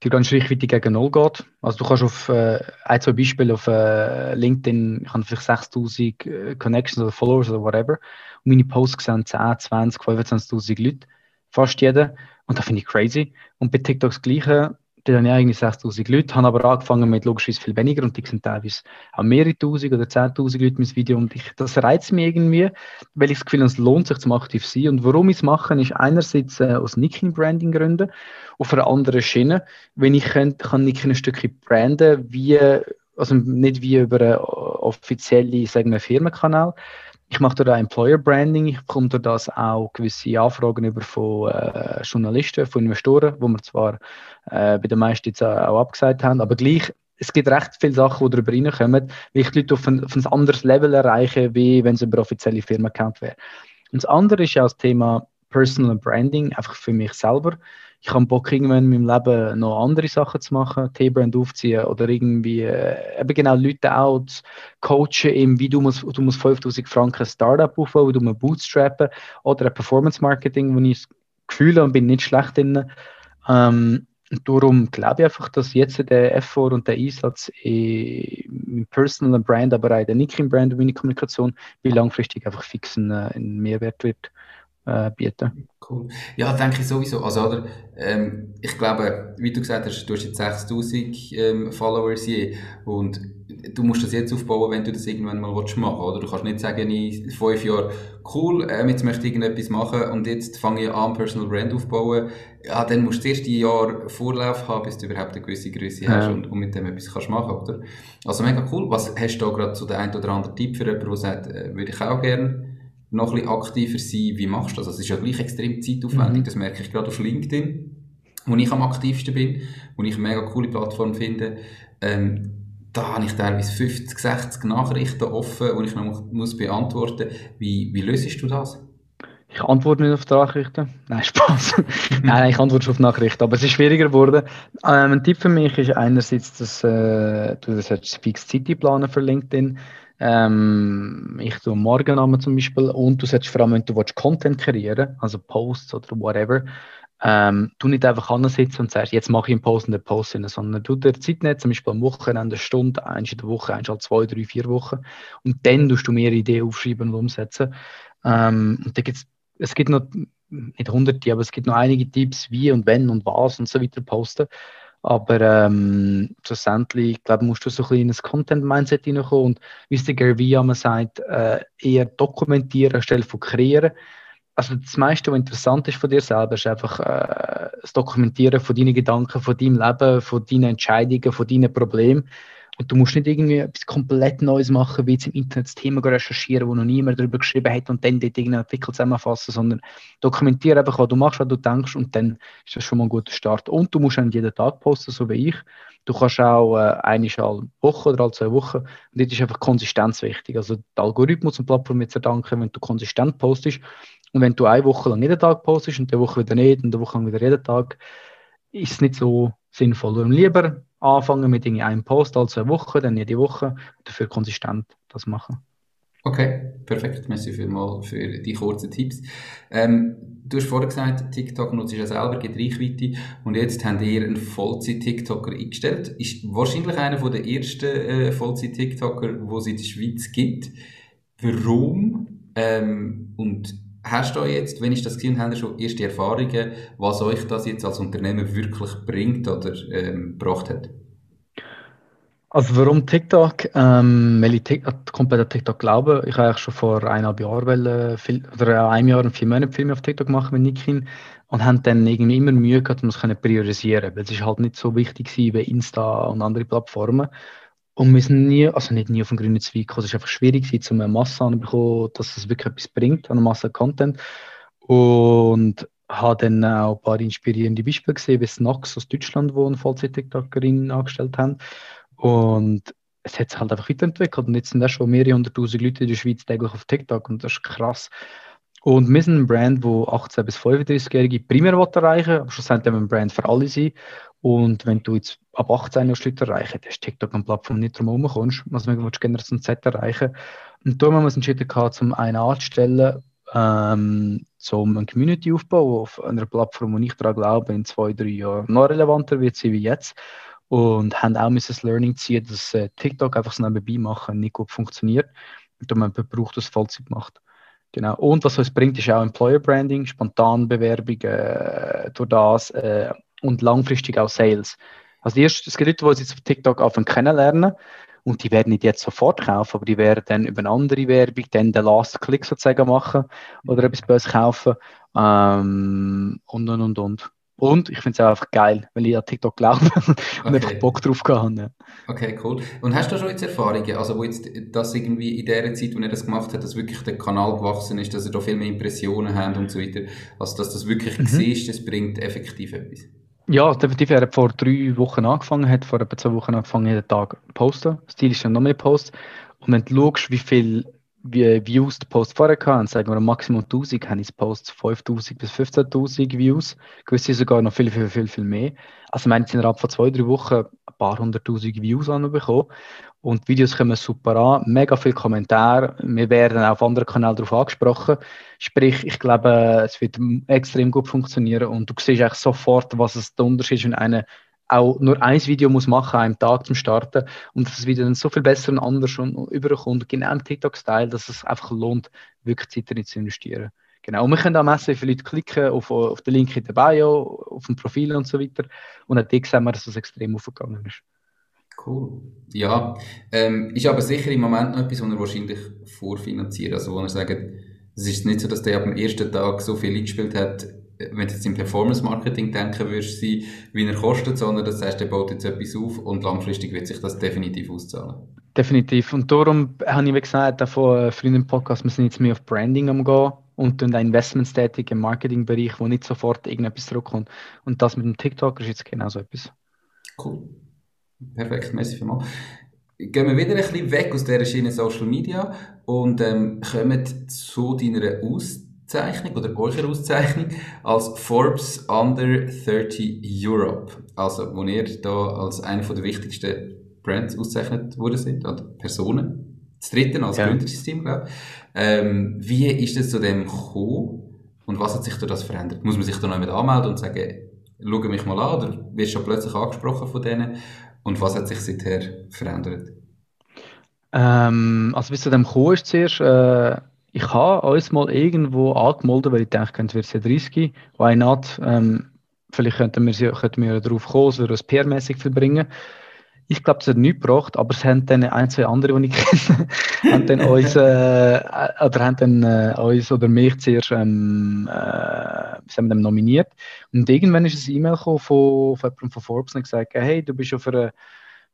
die ganze Reichweite gegen Null geht. Also du kannst auf äh, ein, zwei Beispiele auf äh, LinkedIn, ich habe vielleicht 6000 äh, Connections oder Followers oder whatever. Und meine Posts sehen 10, 20, 25.000 Leute, fast jeder. Und das finde ich crazy. Und bei TikTok das Gleiche die haben ja eigentlich 6000 Leute, haben aber angefangen mit logischerweise viel weniger und die sind teilweise auch mehrere tausend oder zehntausend Leute mein Video und ich, das reizt mich irgendwie, weil ich das Gefühl habe, es lohnt sich zum aktiv sein. Und warum ich es mache, ist einerseits äh, aus Nicking-Branding Gründen, auf einer anderen Schiene, wenn ich könnte, kann Nicking ein Stückchen branden, wie, also nicht wie über einen offiziellen, sagen wir, Firmenkanal, ich mache da Employer Branding, ich bekomme durch das auch gewisse Anfragen über von äh, Journalisten, von Investoren, wo wir zwar äh, bei den meisten jetzt auch abgesagt haben, aber gleich, es gibt recht viele Sachen, die darüber reinkommen, wie ich die Leute auf ein, auf ein anderes Level erreiche, wie wenn es über offizielle Firmenaccount wäre. Und das andere ist ja das Thema Personal Branding, einfach für mich selber ich habe Bock, irgendwann in meinem Leben noch andere Sachen zu machen, T-Brand aufziehen oder irgendwie äh, eben genau Leute auch zu coachen, eben, wie du musst, du musst 5000 Franken ein Startup aufbauen, wie du musst bootstrappen oder ein Performance Marketing, wo ich das Gefühl habe, bin nicht schlecht drin. Ähm, und darum glaube ich einfach, dass jetzt der Effort und der Einsatz im Personal Brand, aber auch in der Nicking-Brand und meine Kommunikation, wie langfristig einfach fix einen, einen Mehrwert wird äh, bieten. Cool. Ja, denke ich sowieso. Also, oder, ähm, ich glaube, wie du gesagt hast, du hast jetzt 6000 ähm, Follower hier und du musst das jetzt aufbauen, wenn du das irgendwann mal machen willst, oder? Du kannst nicht sagen, in fünf Jahren, cool, ähm, jetzt möchte ich irgendetwas machen und jetzt fange ich an, Personal Brand aufbauen. Ja, dann musst du das erste Jahr Vorlauf haben, bis du überhaupt eine gewisse Größe ja. hast und, und, mit dem etwas kannst machen, oder? Also mega cool. Was hast du da gerade zu so den einen oder anderen Tipp für jemanden, der sagt, äh, würde ich auch gerne noch ein bisschen aktiver sein. Wie machst du das? Also es ist ja gleich extrem zeitaufwendig, mhm. das merke ich gerade auf LinkedIn, wo ich am aktivsten bin, wo ich eine mega coole Plattform finde. Ähm, da habe ich teilweise 50, 60 Nachrichten offen, die ich noch muss beantworten muss. Wie, wie löst du das? Ich antworte nicht auf die Nachrichten. Nein, Spaß. nein, ich antworte auf Nachrichten. Aber es ist schwieriger geworden. Ähm, ein Tipp für mich ist einerseits, dass äh, du das Fix City planen für LinkedIn. Ähm, ich tue Morgennamen zum Beispiel und du solltest vor allem, wenn du willst, Content kreieren also Posts oder whatever, ähm, du nicht einfach ansitzen und sagst, jetzt mache ich einen Post und einen Post sondern du dir Zeit nehmen, zum Beispiel am Wochenende eine Stunde, eins in der Woche, eins halt zwei, drei, vier Wochen und dann tust du mehr Ideen aufschreiben und umsetzen. Ähm, und da gibt's, es gibt noch nicht hunderte, aber es gibt noch einige Tipps, wie und wenn und was und so weiter posten. Aber ähm, schlussendlich, ich glaube, musst du so ein bisschen in ein Content-Mindset reinkommen und wie es der Gary Vee sagt, äh, eher dokumentieren anstelle von kreieren. Also das meiste, was interessant ist von dir selber, ist einfach äh, das Dokumentieren von deinen Gedanken, von deinem Leben, von deinen Entscheidungen, von deinen Problemen. Und du musst nicht irgendwie etwas komplett Neues machen, wie jetzt im Internet das Thema recherchieren, wo noch niemand darüber geschrieben hat und dann dort irgendeinen Artikel zusammenfassen, sondern dokumentiere einfach, was du machst, was du denkst und dann ist das schon mal ein guter Start. Und du musst dann jeden Tag posten, so wie ich. Du kannst auch äh, eine Woche oder alle zwei Wochen. Und dort ist einfach Konsistenz wichtig. Also der Algorithmus und Plattform wird danken, wenn du konsistent postest. Und wenn du eine Woche lang jeden Tag postest und eine Woche wieder nicht und eine Woche lang wieder jeden Tag, ist es nicht so sinnvoll. Und lieber anfangen mit einem Post alle zwei Wochen, dann jede Woche dafür konsistent das machen. Okay, perfekt. Merci vielmals für die kurzen Tipps. Ähm, du hast vorher gesagt, TikTok nutzt ja selber, gibt Reichweite und jetzt habt ihr einen Vollzeit-TikToker eingestellt. Ist wahrscheinlich einer der ersten äh, Vollzeit-TikToker, die es in der Schweiz gibt. Warum? Ähm, und hast du jetzt, wenn ich das gesehen habe, schon erste Erfahrungen, was euch das jetzt als Unternehmen wirklich bringt oder ähm, gebracht hat? Also warum TikTok? Ähm, weil ich komplett an TikTok glaube. Ich habe eigentlich schon vor eineinhalb Jahren oder einem Jahr und vier Monaten Filme auf TikTok machen mit Nikin und haben dann irgendwie immer Mühe gehabt, um es priorisieren weil es ist halt nicht so wichtig wie Insta und andere Plattformen. Und wir sind nie, also nicht nie auf den grünen Zweig gekommen. Es ist einfach schwierig, gewesen, um eine Masse anzubekommen, dass es wirklich etwas bringt, eine Masse Content. Und habe dann auch ein paar inspirierende Beispiele gesehen, wie Snacks aus Deutschland, wo eine Vollzeit-TikTokerin angestellt haben. Und es hat sich halt einfach weiterentwickelt. Und jetzt sind da schon mehrere hunderttausend Leute in der Schweiz täglich auf TikTok und das ist krass. Und wir sind ein Brand, wo 18- bis 35-Jährige primär erreichen will, aber schlussendlich ein Brand für alle sein. Und wenn du jetzt ab 18 noch Leute erreichen, dann ist TikTok eine Plattform nicht drum herum kommst, also wir willst Generation Z erreichen. Und darum haben wir uns entschieden, zum einen anzustellen, ähm, um eine Community aufzubauen auf einer Plattform, wo ich daran glaube, in zwei, drei Jahren noch relevanter wird sie wie jetzt. Und haben auch das Learning ziehen, dass äh, TikTok einfach so nebenbei machen nicht gut funktioniert und man braucht, das Vollzeit macht. Genau. Und was es bringt, ist auch Employer Branding, Spontanbewerbungen äh, durch das äh, und langfristig auch Sales. Also erst, es gibt Leute, die sich auf TikTok anfangen kennenlernen und die werden nicht jetzt sofort kaufen, aber die werden dann über eine andere Werbung dann den Last Click sozusagen machen oder etwas Böses kaufen ähm, und und und und. Und ich finde es auch einfach geil, weil ich an TikTok glaube und okay. einfach Bock drauf. Ja. Okay, cool. Und hast du schon jetzt Erfahrungen, also wo jetzt das irgendwie in der Zeit, wo er das gemacht hat, dass wirklich der Kanal gewachsen ist, dass er da viel mehr Impressionen hat und so weiter, also dass das wirklich mhm. siehst, das bringt effektiv etwas? Ja, definitiv. Er hat vor drei Wochen angefangen, hat vor etwa zwei Wochen angefangen, jeden Tag posten. Ziel ist dann noch mehr Posts. Und wenn du schaust, wie viel Views der Post vorher hatten, sagen wir Maximum 1000, habe ich Posts 5000 bis 15.000 Views, gewisse sogar noch viel, viel, viel, viel mehr. Also, wir haben jetzt innerhalb von zwei, drei Wochen ein paar hunderttausend Views bekommen und die Videos kommen super an, mega viele Kommentare, wir werden auf anderen Kanälen darauf angesprochen, sprich, ich glaube, es wird extrem gut funktionieren. Und du siehst eigentlich sofort, was es der Unterschied ist, wenn einer auch nur ein Video muss machen einem Tag zum Starten und das Video dann so viel besser und anders und überkommt, genau im TikTok-Style, dass es einfach lohnt, wirklich Zeit darin zu investieren. Genau. Und wir können auch messen, wie viele Leute klicken auf, auf den Link in der Bio, auf dem Profil und so weiter. Und auch da sehen wir, dass das extrem aufgegangen ist. Cool. Ja, ähm, ist aber sicher im Moment noch etwas, was er wahrscheinlich vorfinanziert. Also, wo er sagt, es ist nicht so, dass der dem ersten Tag so viel eingespielt hat, wenn du jetzt im Performance-Marketing denken würdest, sein, wie er kostet, sondern das heißt, er baut jetzt etwas auf und langfristig wird sich das definitiv auszahlen. Definitiv. Und darum habe ich wie gesagt, von früher im Podcast, wir sind jetzt mehr auf Branding am gehen und dann Investments tätig im Marketingbereich, wo nicht sofort irgendetwas zurückkommt. Und das mit dem TikTok ist jetzt genau so etwas. Cool. Perfekt, merci vielmals. Gehen wir wieder ein bisschen weg aus dieser Schiene Social Media und ähm, kommen zu deiner Auszeichnung Auszeichnung oder eurer Auszeichnung als Forbes Under 30 Europe. Also, wo ihr da als einer der wichtigsten Brands ausgezeichnet worden sind, oder Personen. Das dritte als ja. Gründersystem, glaube ich. Ähm, wie ist es zu dem gekommen und was hat sich da das verändert? Muss man sich da noch mit anmelden und sagen, schau mich mal an, oder wirst du schon plötzlich angesprochen von denen? Und was hat sich seither verändert? Ähm, also bis zu dem gekommen ist zuerst, äh ich habe uns mal irgendwo angemeldet, weil ich dachte, es wird ja 30. Why not? Ähm, vielleicht könnten wir, könnten wir darauf kommen, es würde uns PR-mäßig verbringen. Ich glaube, es hat nichts gebracht, aber es haben dann ein, zwei andere, die ich kenne, haben dann uns, äh, oder haben dann äh, uns oder mich zuerst ähm, äh, nominiert. Und irgendwann ist ein E-Mail gekommen von, von von Forbes und gesagt, hey, du bist auf einer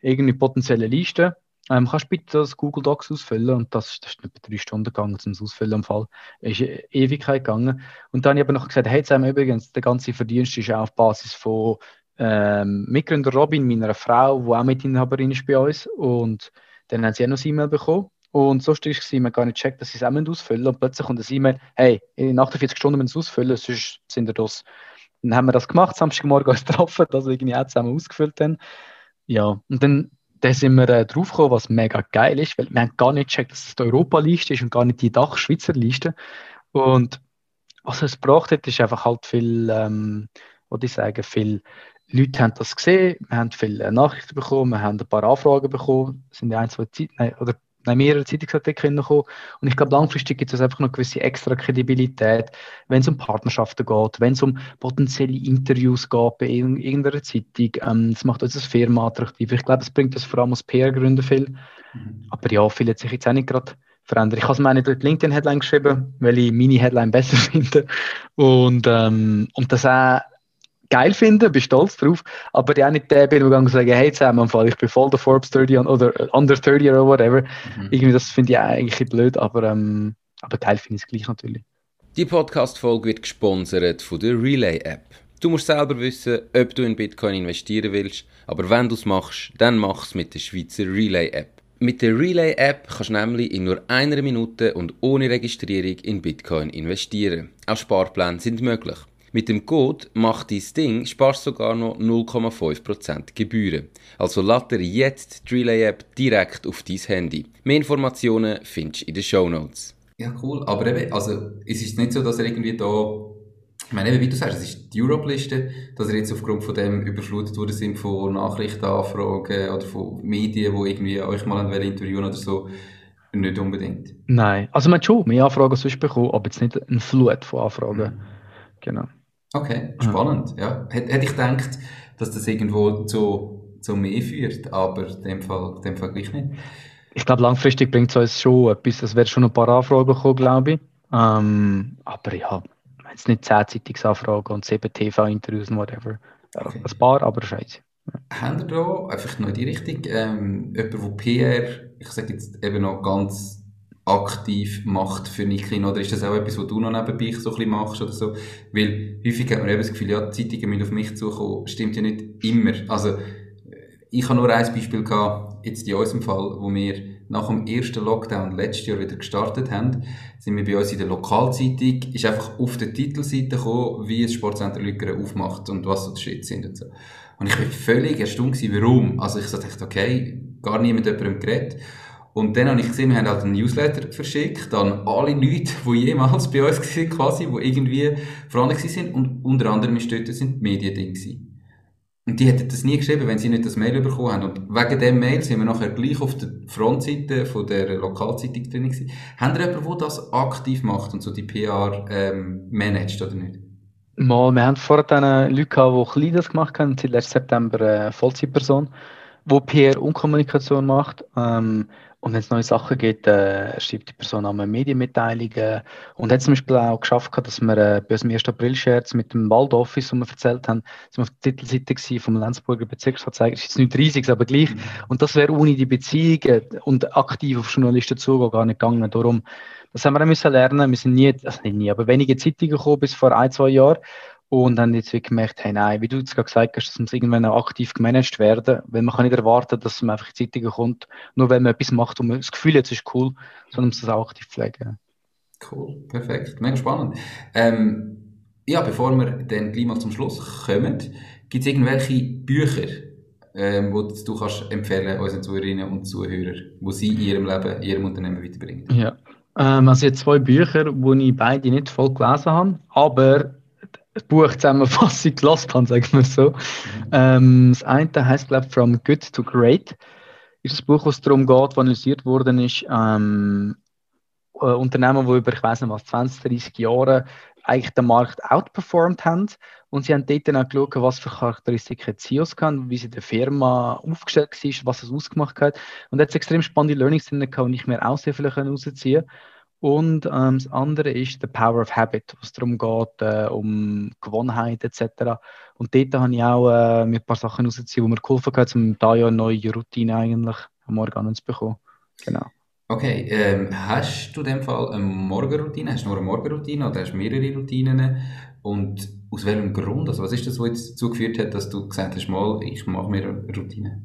irgendeine potenzielle Liste ähm, kannst bitte das Google Docs ausfüllen? Und das, das ist etwa drei Stunden gegangen zum Ausfüllen im Fall. Ist eine Ewigkeit gegangen. Und dann habe ich aber noch gesagt, hey, zusammen übrigens, der ganze Verdienst ist auch auf Basis von ähm, Mitgründer Robin, meiner Frau, die auch Mitinhaberin ist bei uns. Und dann haben sie auch noch ein E-Mail bekommen. Und so war es, man gar nicht checkt, dass sie es auch ausfüllen Und plötzlich kommt ein E-Mail, hey, in 48 Stunden müssen sie es ausfüllen, sonst sind wir das. Dann haben wir das gemacht, Samstagmorgen uns getroffen, das irgendwie auch zusammen ausgefüllt dann. Ja, und dann dann sind wir äh, draufgekommen, was mega geil ist, weil wir haben gar nicht gecheckt, dass es die Europa-Liste ist und gar nicht die Dach-Schweizer Liste. Und was es braucht hat, ist einfach halt viel, ähm, würde ich sagen, viel Leute haben das gesehen, wir haben viele Nachrichten bekommen, wir haben ein paar Anfragen bekommen, sind ja ein, zwei Zeit, nein, oder nein, mehrere Zeitungsartikel gekommen. Und ich glaube, langfristig gibt es einfach noch gewisse extra Kredibilität, wenn es um Partnerschaften geht, wenn es um potenzielle Interviews geht bei irgendeiner Zeitung. Ähm, das macht uns als Firma attraktiv. Ich glaube, es bringt das vor allem als PR-Gründer viel. Mhm. Aber ja, viel hat sich jetzt auch nicht gerade verändert. Ich habe es mir nicht durch LinkedIn-Headline geschrieben, weil ich meine Headline besser finde. Und, ähm, und das auch geil finde, bin stolz drauf, aber ich auch nicht der bin, der sagen, hey zusammen, ich bin voll der Forbes 30 oder under 30 oder whatever. Mhm. Irgendwie, das finde ich eigentlich blöd, aber, ähm, aber geil finde ich es gleich natürlich. Die Podcast-Folge wird gesponsert von der Relay-App. Du musst selber wissen, ob du in Bitcoin investieren willst, aber wenn du es machst, dann mach es mit der Schweizer Relay-App. Mit der Relay-App kannst du nämlich in nur einer Minute und ohne Registrierung in Bitcoin investieren. Auch Sparpläne sind möglich. Mit dem Code «Mach dein Ding» sparst du sogar noch 0,5% Gebühren. Also lade dir jetzt die Relay App direkt auf dein Handy. Mehr Informationen findest du in den Show Notes. Ja, cool. Aber eben, also, es ist nicht so, dass er irgendwie da, ich meine, eben, wie du sagst, es ist die Europe-Liste, dass er jetzt aufgrund von dem überflutet worden sind von Nachrichtenanfragen oder von Medien, die irgendwie euch mal interviewen oder so. Nicht unbedingt. Nein, also man hat schon mehr Anfragen sonst bekommen, aber jetzt nicht eine Flut von Anfragen. Mhm. Genau. Okay, spannend. Ja. Hätte, ich gedacht, dass das irgendwo zu, zu mehr führt, aber in dem Fall, in dem Fall gleich nicht. Ich glaube, langfristig bringt es uns schon etwas. Es werden schon ein paar Anfragen kommen, glaube ich. Ähm, aber ja, jetzt nicht 10 Zeitungsanfragen und 7 TV-Interviews und whatever. Okay. Ein paar, aber scheiße. Haben ihr da, einfach noch in die Richtung, ähm, jemand, der PR, ich sage jetzt eben noch ganz aktiv macht für Nikin, oder ist das auch etwas, was du noch nebenbei so ein bisschen machst oder so? Weil häufig hat man eben das Gefühl, ja, die Zeitungen müssen auf mich zukommen, stimmt ja nicht immer. Also, ich habe nur ein Beispiel gehabt, jetzt in unserem Fall, wo wir nach dem ersten Lockdown letztes Jahr wieder gestartet haben, sind wir bei uns in der Lokalzeitung, ist einfach auf der Titelseite gekommen, wie das Sportcenter Lückeren aufmacht und was so die Schritte sind und so. Und ich bin völlig erstaunt gewesen, warum. Also ich dachte, okay, gar niemand jemandem geredet. Und dann habe ich gesehen, wir haben halt einen Newsletter verschickt an alle Leute, die jemals bei uns waren, quasi, die irgendwie vorhanden sind. Und unter anderem ist dort sind die Medien drin Und die hätten das nie geschrieben, wenn sie nicht das Mail bekommen haben. Und wegen dem Mail sind wir nachher gleich auf der Frontseite von der Lokalzeitung drin gewesen. Haben ihr jemanden, der das aktiv macht und so die PR ähm, managt, oder nicht? Mal, wir haben vorher dann Leute gehabt, die klein das gemacht haben, seit letzten September eine Vollzeitperson, die PR und Kommunikation macht. Ähm, und wenn es neue Sachen gibt, äh, schreibt die Person einmal Medienmitteilungen. Und hat zum Beispiel auch geschafft, dass wir äh, bei unserem 1. April-Scherz mit dem Waldoffice, wo wir erzählt haben, sind wir auf der Titelseite vom Lenzburger Bezirksverzeiger. Das ist jetzt nicht riesig, aber gleich. Mhm. Und das wäre ohne die Beziehungen und aktiv auf Journalisten zugehen gar nicht gegangen. Darum, das haben wir auch müssen lernen. Wir sind nie, also nicht nie, aber wenige Zeitungen gekommen bis vor ein, zwei Jahren und dann jetzt wirklich gemerkt, hey, nein, wie du es gerade gesagt hast, das muss irgendwann auch aktiv gemanagt werden, weil man kann nicht erwarten, dass man einfach in Zeitungen kommt, nur wenn man etwas macht und man das Gefühl hat, es ist cool, sondern man muss das auch aktiv pflegen. Cool, perfekt, mega spannend. Ähm, ja, bevor wir dann gleich mal zum Schluss kommen, gibt es irgendwelche Bücher, ähm, die du kannst empfehlen unseren Zuhörerinnen und Zuhörern, die sie in ihrem Leben, in ihrem Unternehmen weiterbringen? Ja, ähm, also jetzt zwei Bücher, die ich beide nicht voll gelesen habe, aber Buchzusammenfassung gelassen habe, sagen wir so. Ähm, das eine heißt, glaube ich, From Good to Great. Ist das Buch, wo es darum geht, analysiert worden ist, ähm, äh, Unternehmen, die über, ich weiß nicht was, 20, 30 Jahre eigentlich den Markt outperformed haben. Und sie haben dort dann auch geschaut, was für Charakteristiken CEOs kann, wie sie der Firma aufgestellt war, was es ausgemacht hat. Und es extrem spannende Learnings drin gehabt, die ich mir auch sehr viel rausziehen konnte. Und ähm, das andere ist The Power of Habit, was darum geht, äh, um Gewohnheit etc. Und dort habe ich auch äh, mir ein paar Sachen rausgezogen, die mir geholfen haben, um da ja eine neue Routine eigentlich am Morgen zu bekommen. Genau. Okay, ähm, hast du in dem Fall eine Morgenroutine? Hast du nur eine Morgenroutine oder hast du mehrere Routinen? Und aus welchem Grund? Also was ist das, was jetzt dazu geführt hat, dass du gesagt hast, mal, ich mache mir eine Routine?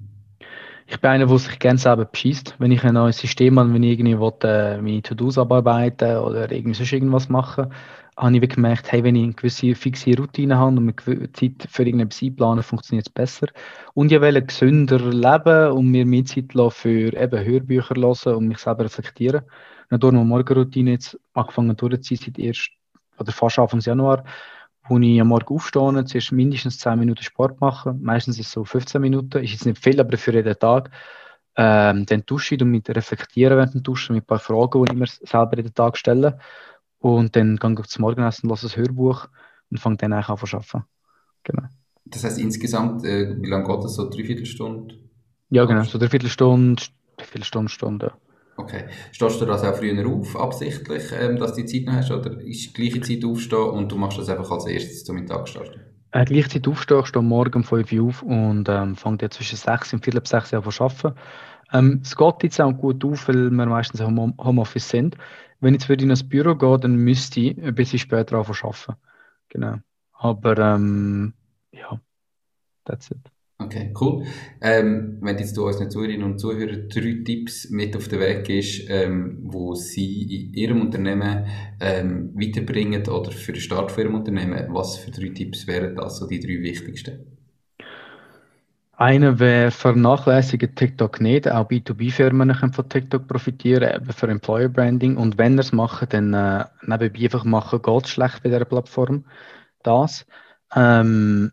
Ich bin einer, der sich gerne selber beschießt. Wenn ich ein neues System habe, wenn ich irgendwie will, äh, meine To-Dos abarbeiten oder irgendwie sonst irgendwas machen, habe ich gemerkt, hey, wenn ich eine gewisse fixe Routine habe und eine Zeit für irgendetwas einplanen, funktioniert es besser. Und ich will gesünder leben und mir mehr Zeit für eben Hörbücher hören und mich selber reflektieren. Und durch eine Morgenroutine jetzt angefangen durchzuziehen seit erst oder fast Anfang Januar wo ich am Morgen aufstehe, zuerst mindestens 10 Minuten Sport machen. Meistens ist es so 15 Minuten, ist jetzt nicht viel, aber für jeden Tag. Ähm, dann dusche ich und mit reflektieren während dem Duschen mit ein paar Fragen, die ich mir selber jeden Tag stelle. Und dann gehe ich zum Morgenessen, lasse ein Hörbuch und fange dann eigentlich an zu arbeiten. Genau. Das heißt insgesamt, äh, wie lange geht das? So dreiviertel Stunde? Ja, genau, so dreiviertel Stunde, dreiviertel Stunde, Stunde. Okay. Stehst du das auch früher auf, absichtlich, ähm, dass du die Zeit noch hast? Oder ist die gleiche Zeit aufstehen und du machst das einfach als erstes zum Mittag starten? Äh, gleiche Zeit aufstehen, ich stehe morgen um 5 Uhr auf und ähm, fange zwischen 6 und 4 6 Uhr an zu arbeiten. Ähm, es geht jetzt auch gut auf, weil wir meistens im Homeoffice sind. Wenn ich jetzt wieder ins Büro gehe, dann müsste ich ein bisschen später anfangen zu arbeiten. Genau. Aber ähm, ja, that's it. Okay, cool. Ähm, wenn jetzt du unseren Zuhörerinnen und Zuhörern drei Tipps mit auf den Weg gibst, ähm, wo sie in ihrem Unternehmen ähm, weiterbringen oder für den Start von ihrem Unternehmen, was für drei Tipps wären das, so die drei wichtigsten? Einer wäre vernachlässigen TikTok nicht. Auch B2B-Firmen können von TikTok profitieren, eben für Employer Branding. Und wenn ihr es macht, dann äh, nebenbei einfach machen, geht es schlecht bei dieser Plattform. Das. Ähm,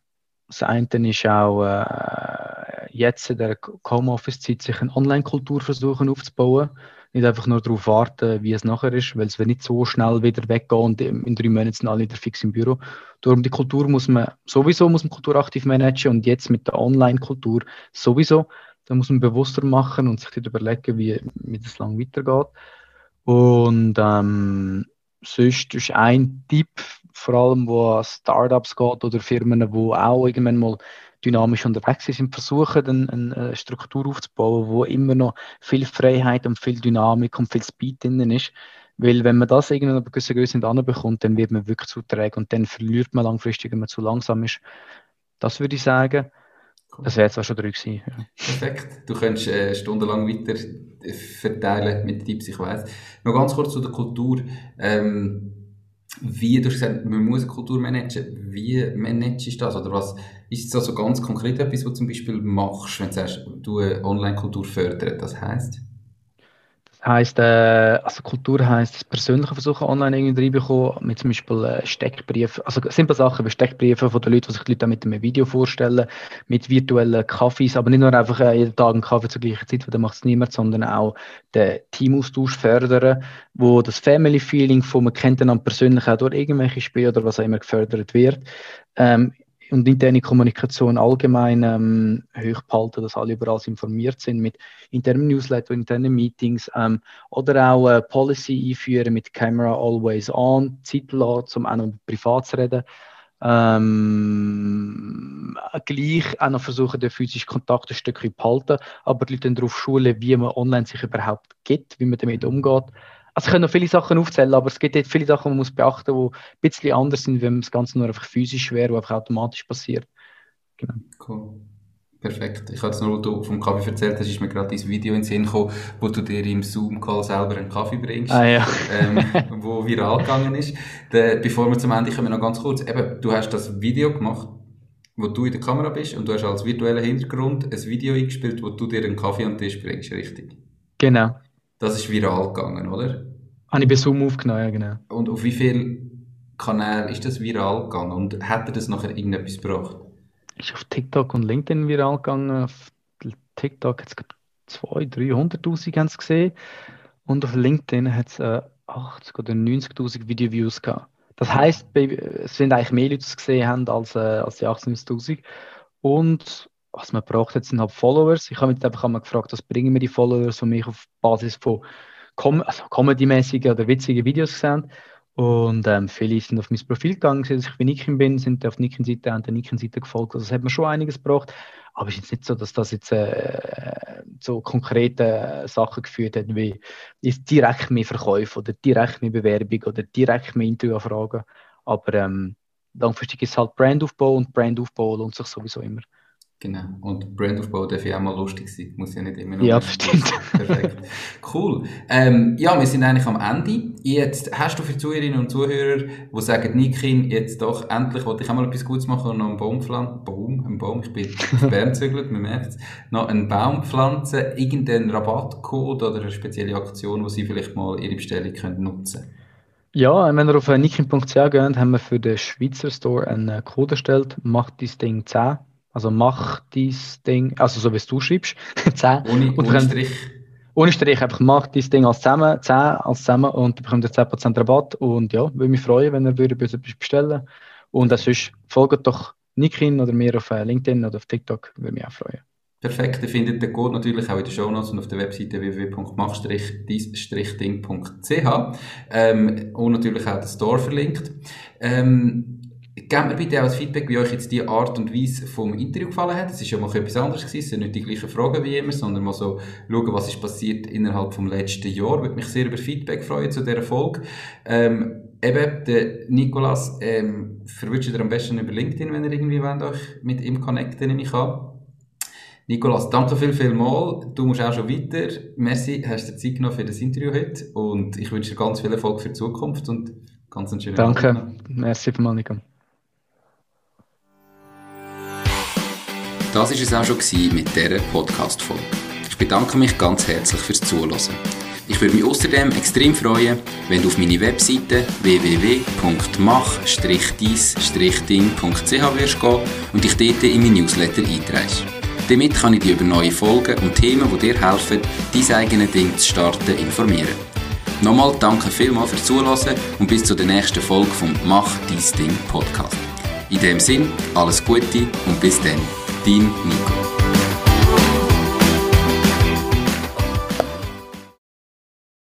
das eine ist auch äh, jetzt in der Homeoffice-Zeit sich eine Online-Kultur versuchen aufzubauen. Nicht einfach nur darauf warten, wie es nachher ist, weil es wird nicht so schnell wieder weggehen und in drei Monaten sind alle wieder fix im Büro. Darum die Kultur muss man, sowieso muss man Kultur aktiv managen und jetzt mit der Online-Kultur sowieso. Da muss man bewusster machen und sich überlegen, wie, wie das lang weitergeht. Und ähm, sonst ist ein Tipp, vor allem wo an Startups geht oder Firmen, die auch irgendwann mal dynamisch unterwegs sind, versuchen, eine, eine Struktur aufzubauen, wo immer noch viel Freiheit und viel Dynamik und viel Speed drin ist. Weil wenn man das irgendwann eine gewisse Größe bekommt, dann wird man wirklich zu träge und dann verliert man langfristig, wenn man zu langsam ist. Das würde ich sagen. Cool. Das wäre jetzt auch schon drei gewesen. Ja. Perfekt. Du könntest äh, stundenlang weiter verteilen mit Tipps, ich weiß. Noch ganz kurz zu der Kultur. Ähm, wie, du hast gesagt, man muss eine Kultur managen. Wie managst du das? Oder was ist das also ganz konkret etwas, was du zum Beispiel machst, wenn du sagst, du Online-Kultur fördern? Das heisst? Heißt, äh, also Kultur heißt das persönliche Versuchen online irgendwie reinbekommen, mit zum Beispiel äh, Steckbriefen, also simple Sachen wie Steckbriefe von den Leuten, die sich die Leute mit einem Video vorstellen, mit virtuellen Kaffees, aber nicht nur einfach äh, jeden Tag einen Kaffee zur gleichen Zeit, weil dann macht es niemand, sondern auch den Teamaustausch fördern, wo das Family-Feeling von man kennt einander persönlich auch durch irgendwelche Spiele oder was auch immer gefördert wird. Ähm, und interne Kommunikation allgemein ähm, hochbehalten, dass alle überall informiert sind mit internen Newsletter, internen Meetings ähm, oder auch äh, Policy einführen mit Camera always on, Zeit lassen, um auch noch privat zu reden. Ähm, gleich auch noch versuchen, den physischen Kontakt ein Stückchen zu behalten, aber die Leute darauf schulen, wie man online sich überhaupt gibt, wie man damit umgeht. Also ich kann noch viele Sachen aufzählen, aber es gibt jetzt viele Sachen, die man muss beachten muss, die ein bisschen anders sind, wenn das Ganze nur einfach physisch wäre, wo einfach automatisch passiert. Genau. Cool. Perfekt. Ich habe jetzt noch, du vom Kaffee erzählt hast, ist mir gerade dieses Video in den Sinn gekommen, wo du dir im Zoom-Call selber einen Kaffee bringst, ah, ja. ähm, wo viral gegangen ist. De, bevor wir zum Ende kommen, noch ganz kurz. Eben, du hast das Video gemacht, wo du in der Kamera bist und du hast als virtueller Hintergrund ein Video eingespielt, wo du dir einen Kaffee an den Tisch bringst, richtig? Genau. Das ist viral gegangen, oder? Habe ich bei Zoom aufgenommen, ja, genau. Und auf wie viele Kanäle ist das viral gegangen und hat er das nachher irgendetwas gebracht? Ist auf TikTok und LinkedIn viral gegangen. Auf TikTok hat es 200.000, 300.000 haben es gesehen. Und auf LinkedIn hat es äh, 80 oder 90.000 Video-Views gehabt. Das heisst, es sind eigentlich mehr Leute, die es gesehen haben als, äh, als die 18.000. Und was man braucht jetzt sind halt Followers. Ich habe mich einfach einmal gefragt, was bringen mir die Followers, die mich auf Basis von Com also Comedy-mäßigen oder witzigen Videos gesehen und ähm, viele sind auf mein Profil gegangen, dass ich wie Nikin bin, sind auf Nikin-Seite und der Nikin-Seite gefolgt. Also es hat mir schon einiges gebracht. Aber es ist jetzt nicht so, dass das jetzt äh, so konkrete Sachen geführt hat, wie ist direkt mehr Verkäufe oder direkt mehr Bewerbung oder direkt mehr Interviewanfragen. Aber ähm, langfristig ist halt Brandaufbau und Brandaufbau lohnt sich sowieso immer. Genau. Und Brandaufbau darf ja auch mal lustig sein. Muss ja nicht immer nur. Ja, stimmt. Perfekt. Cool. Ähm, ja, wir sind eigentlich am Ende. Jetzt hast du für Zuhörerinnen und Zuhörer, die sagen, Nikin, jetzt doch endlich wollte ich auch mal etwas Gutes machen und noch einen Baum pflanzen. Baum, ein Baum. Ich bin auf Bern gezügelt, man merkt es. Noch einen Baum pflanzen, irgendeinen Rabattcode oder eine spezielle Aktion, wo Sie vielleicht mal Ihre Bestellung können nutzen können. Ja, wenn ihr auf nikin.ch geht, haben wir für den Schweizer Store einen Code erstellt, macht das Ding 10 also mach dies Ding, also so wie es du schreibst, 10. Ohne, und ohne Strich. Ohne Strich, einfach mach dies Ding als zusammen, 10 als zusammen und bekommt ihr 10% Rabatt. Und ja, würde mich freuen, wenn ihr würde etwas bestellen Und äh, sonst folgt doch Nikin oder mir auf äh, LinkedIn oder auf TikTok, würde mich auch freuen. Perfekt, ihr findet den Code natürlich auch in den Show Notes und auf der Webseite www.mach-dies-ding.ch ähm, und natürlich auch den Store verlinkt. Ähm, Gebt mir bitte auch das Feedback, wie euch jetzt die Art und Weise vom Interview gefallen hat. Es ist ja mal etwas anderes gewesen. Es sind nicht die gleichen Fragen wie immer, sondern mal so schauen, was ist passiert innerhalb vom letzten Jahr. Würde mich sehr über Feedback freuen zu dieser Folge. Ähm, eben, der Nikolas, ähm, verwünscht ihr am besten über LinkedIn, wenn ihr irgendwie wollt, euch mit ihm connecten, nehme ich an. Nikolas, danke viel, viel mal. Du musst auch schon weiter. Merci, hast dir Zeit genommen für das Interview heute und ich wünsche dir ganz viel Erfolg für die Zukunft und ganz einen schönen Danke. Abend. Danke. Merci vielmals, Das war es auch schon mit dieser Podcast-Folge. Ich bedanke mich ganz herzlich fürs Zuhören. Ich würde mich außerdem extrem freuen, wenn du auf meine Webseite www.mach-dies-ding.ch wirst gehen und dich dort in mein Newsletter einträgst. Damit kann ich dich über neue Folgen und Themen, die dir helfen, dein eigenes Ding zu starten, informieren. Nochmal danke vielmals fürs Zuhören und bis zur nächsten Folge vom Mach dies Ding Podcast. In dem Sinn, alles Gute und bis dann, dein Nico.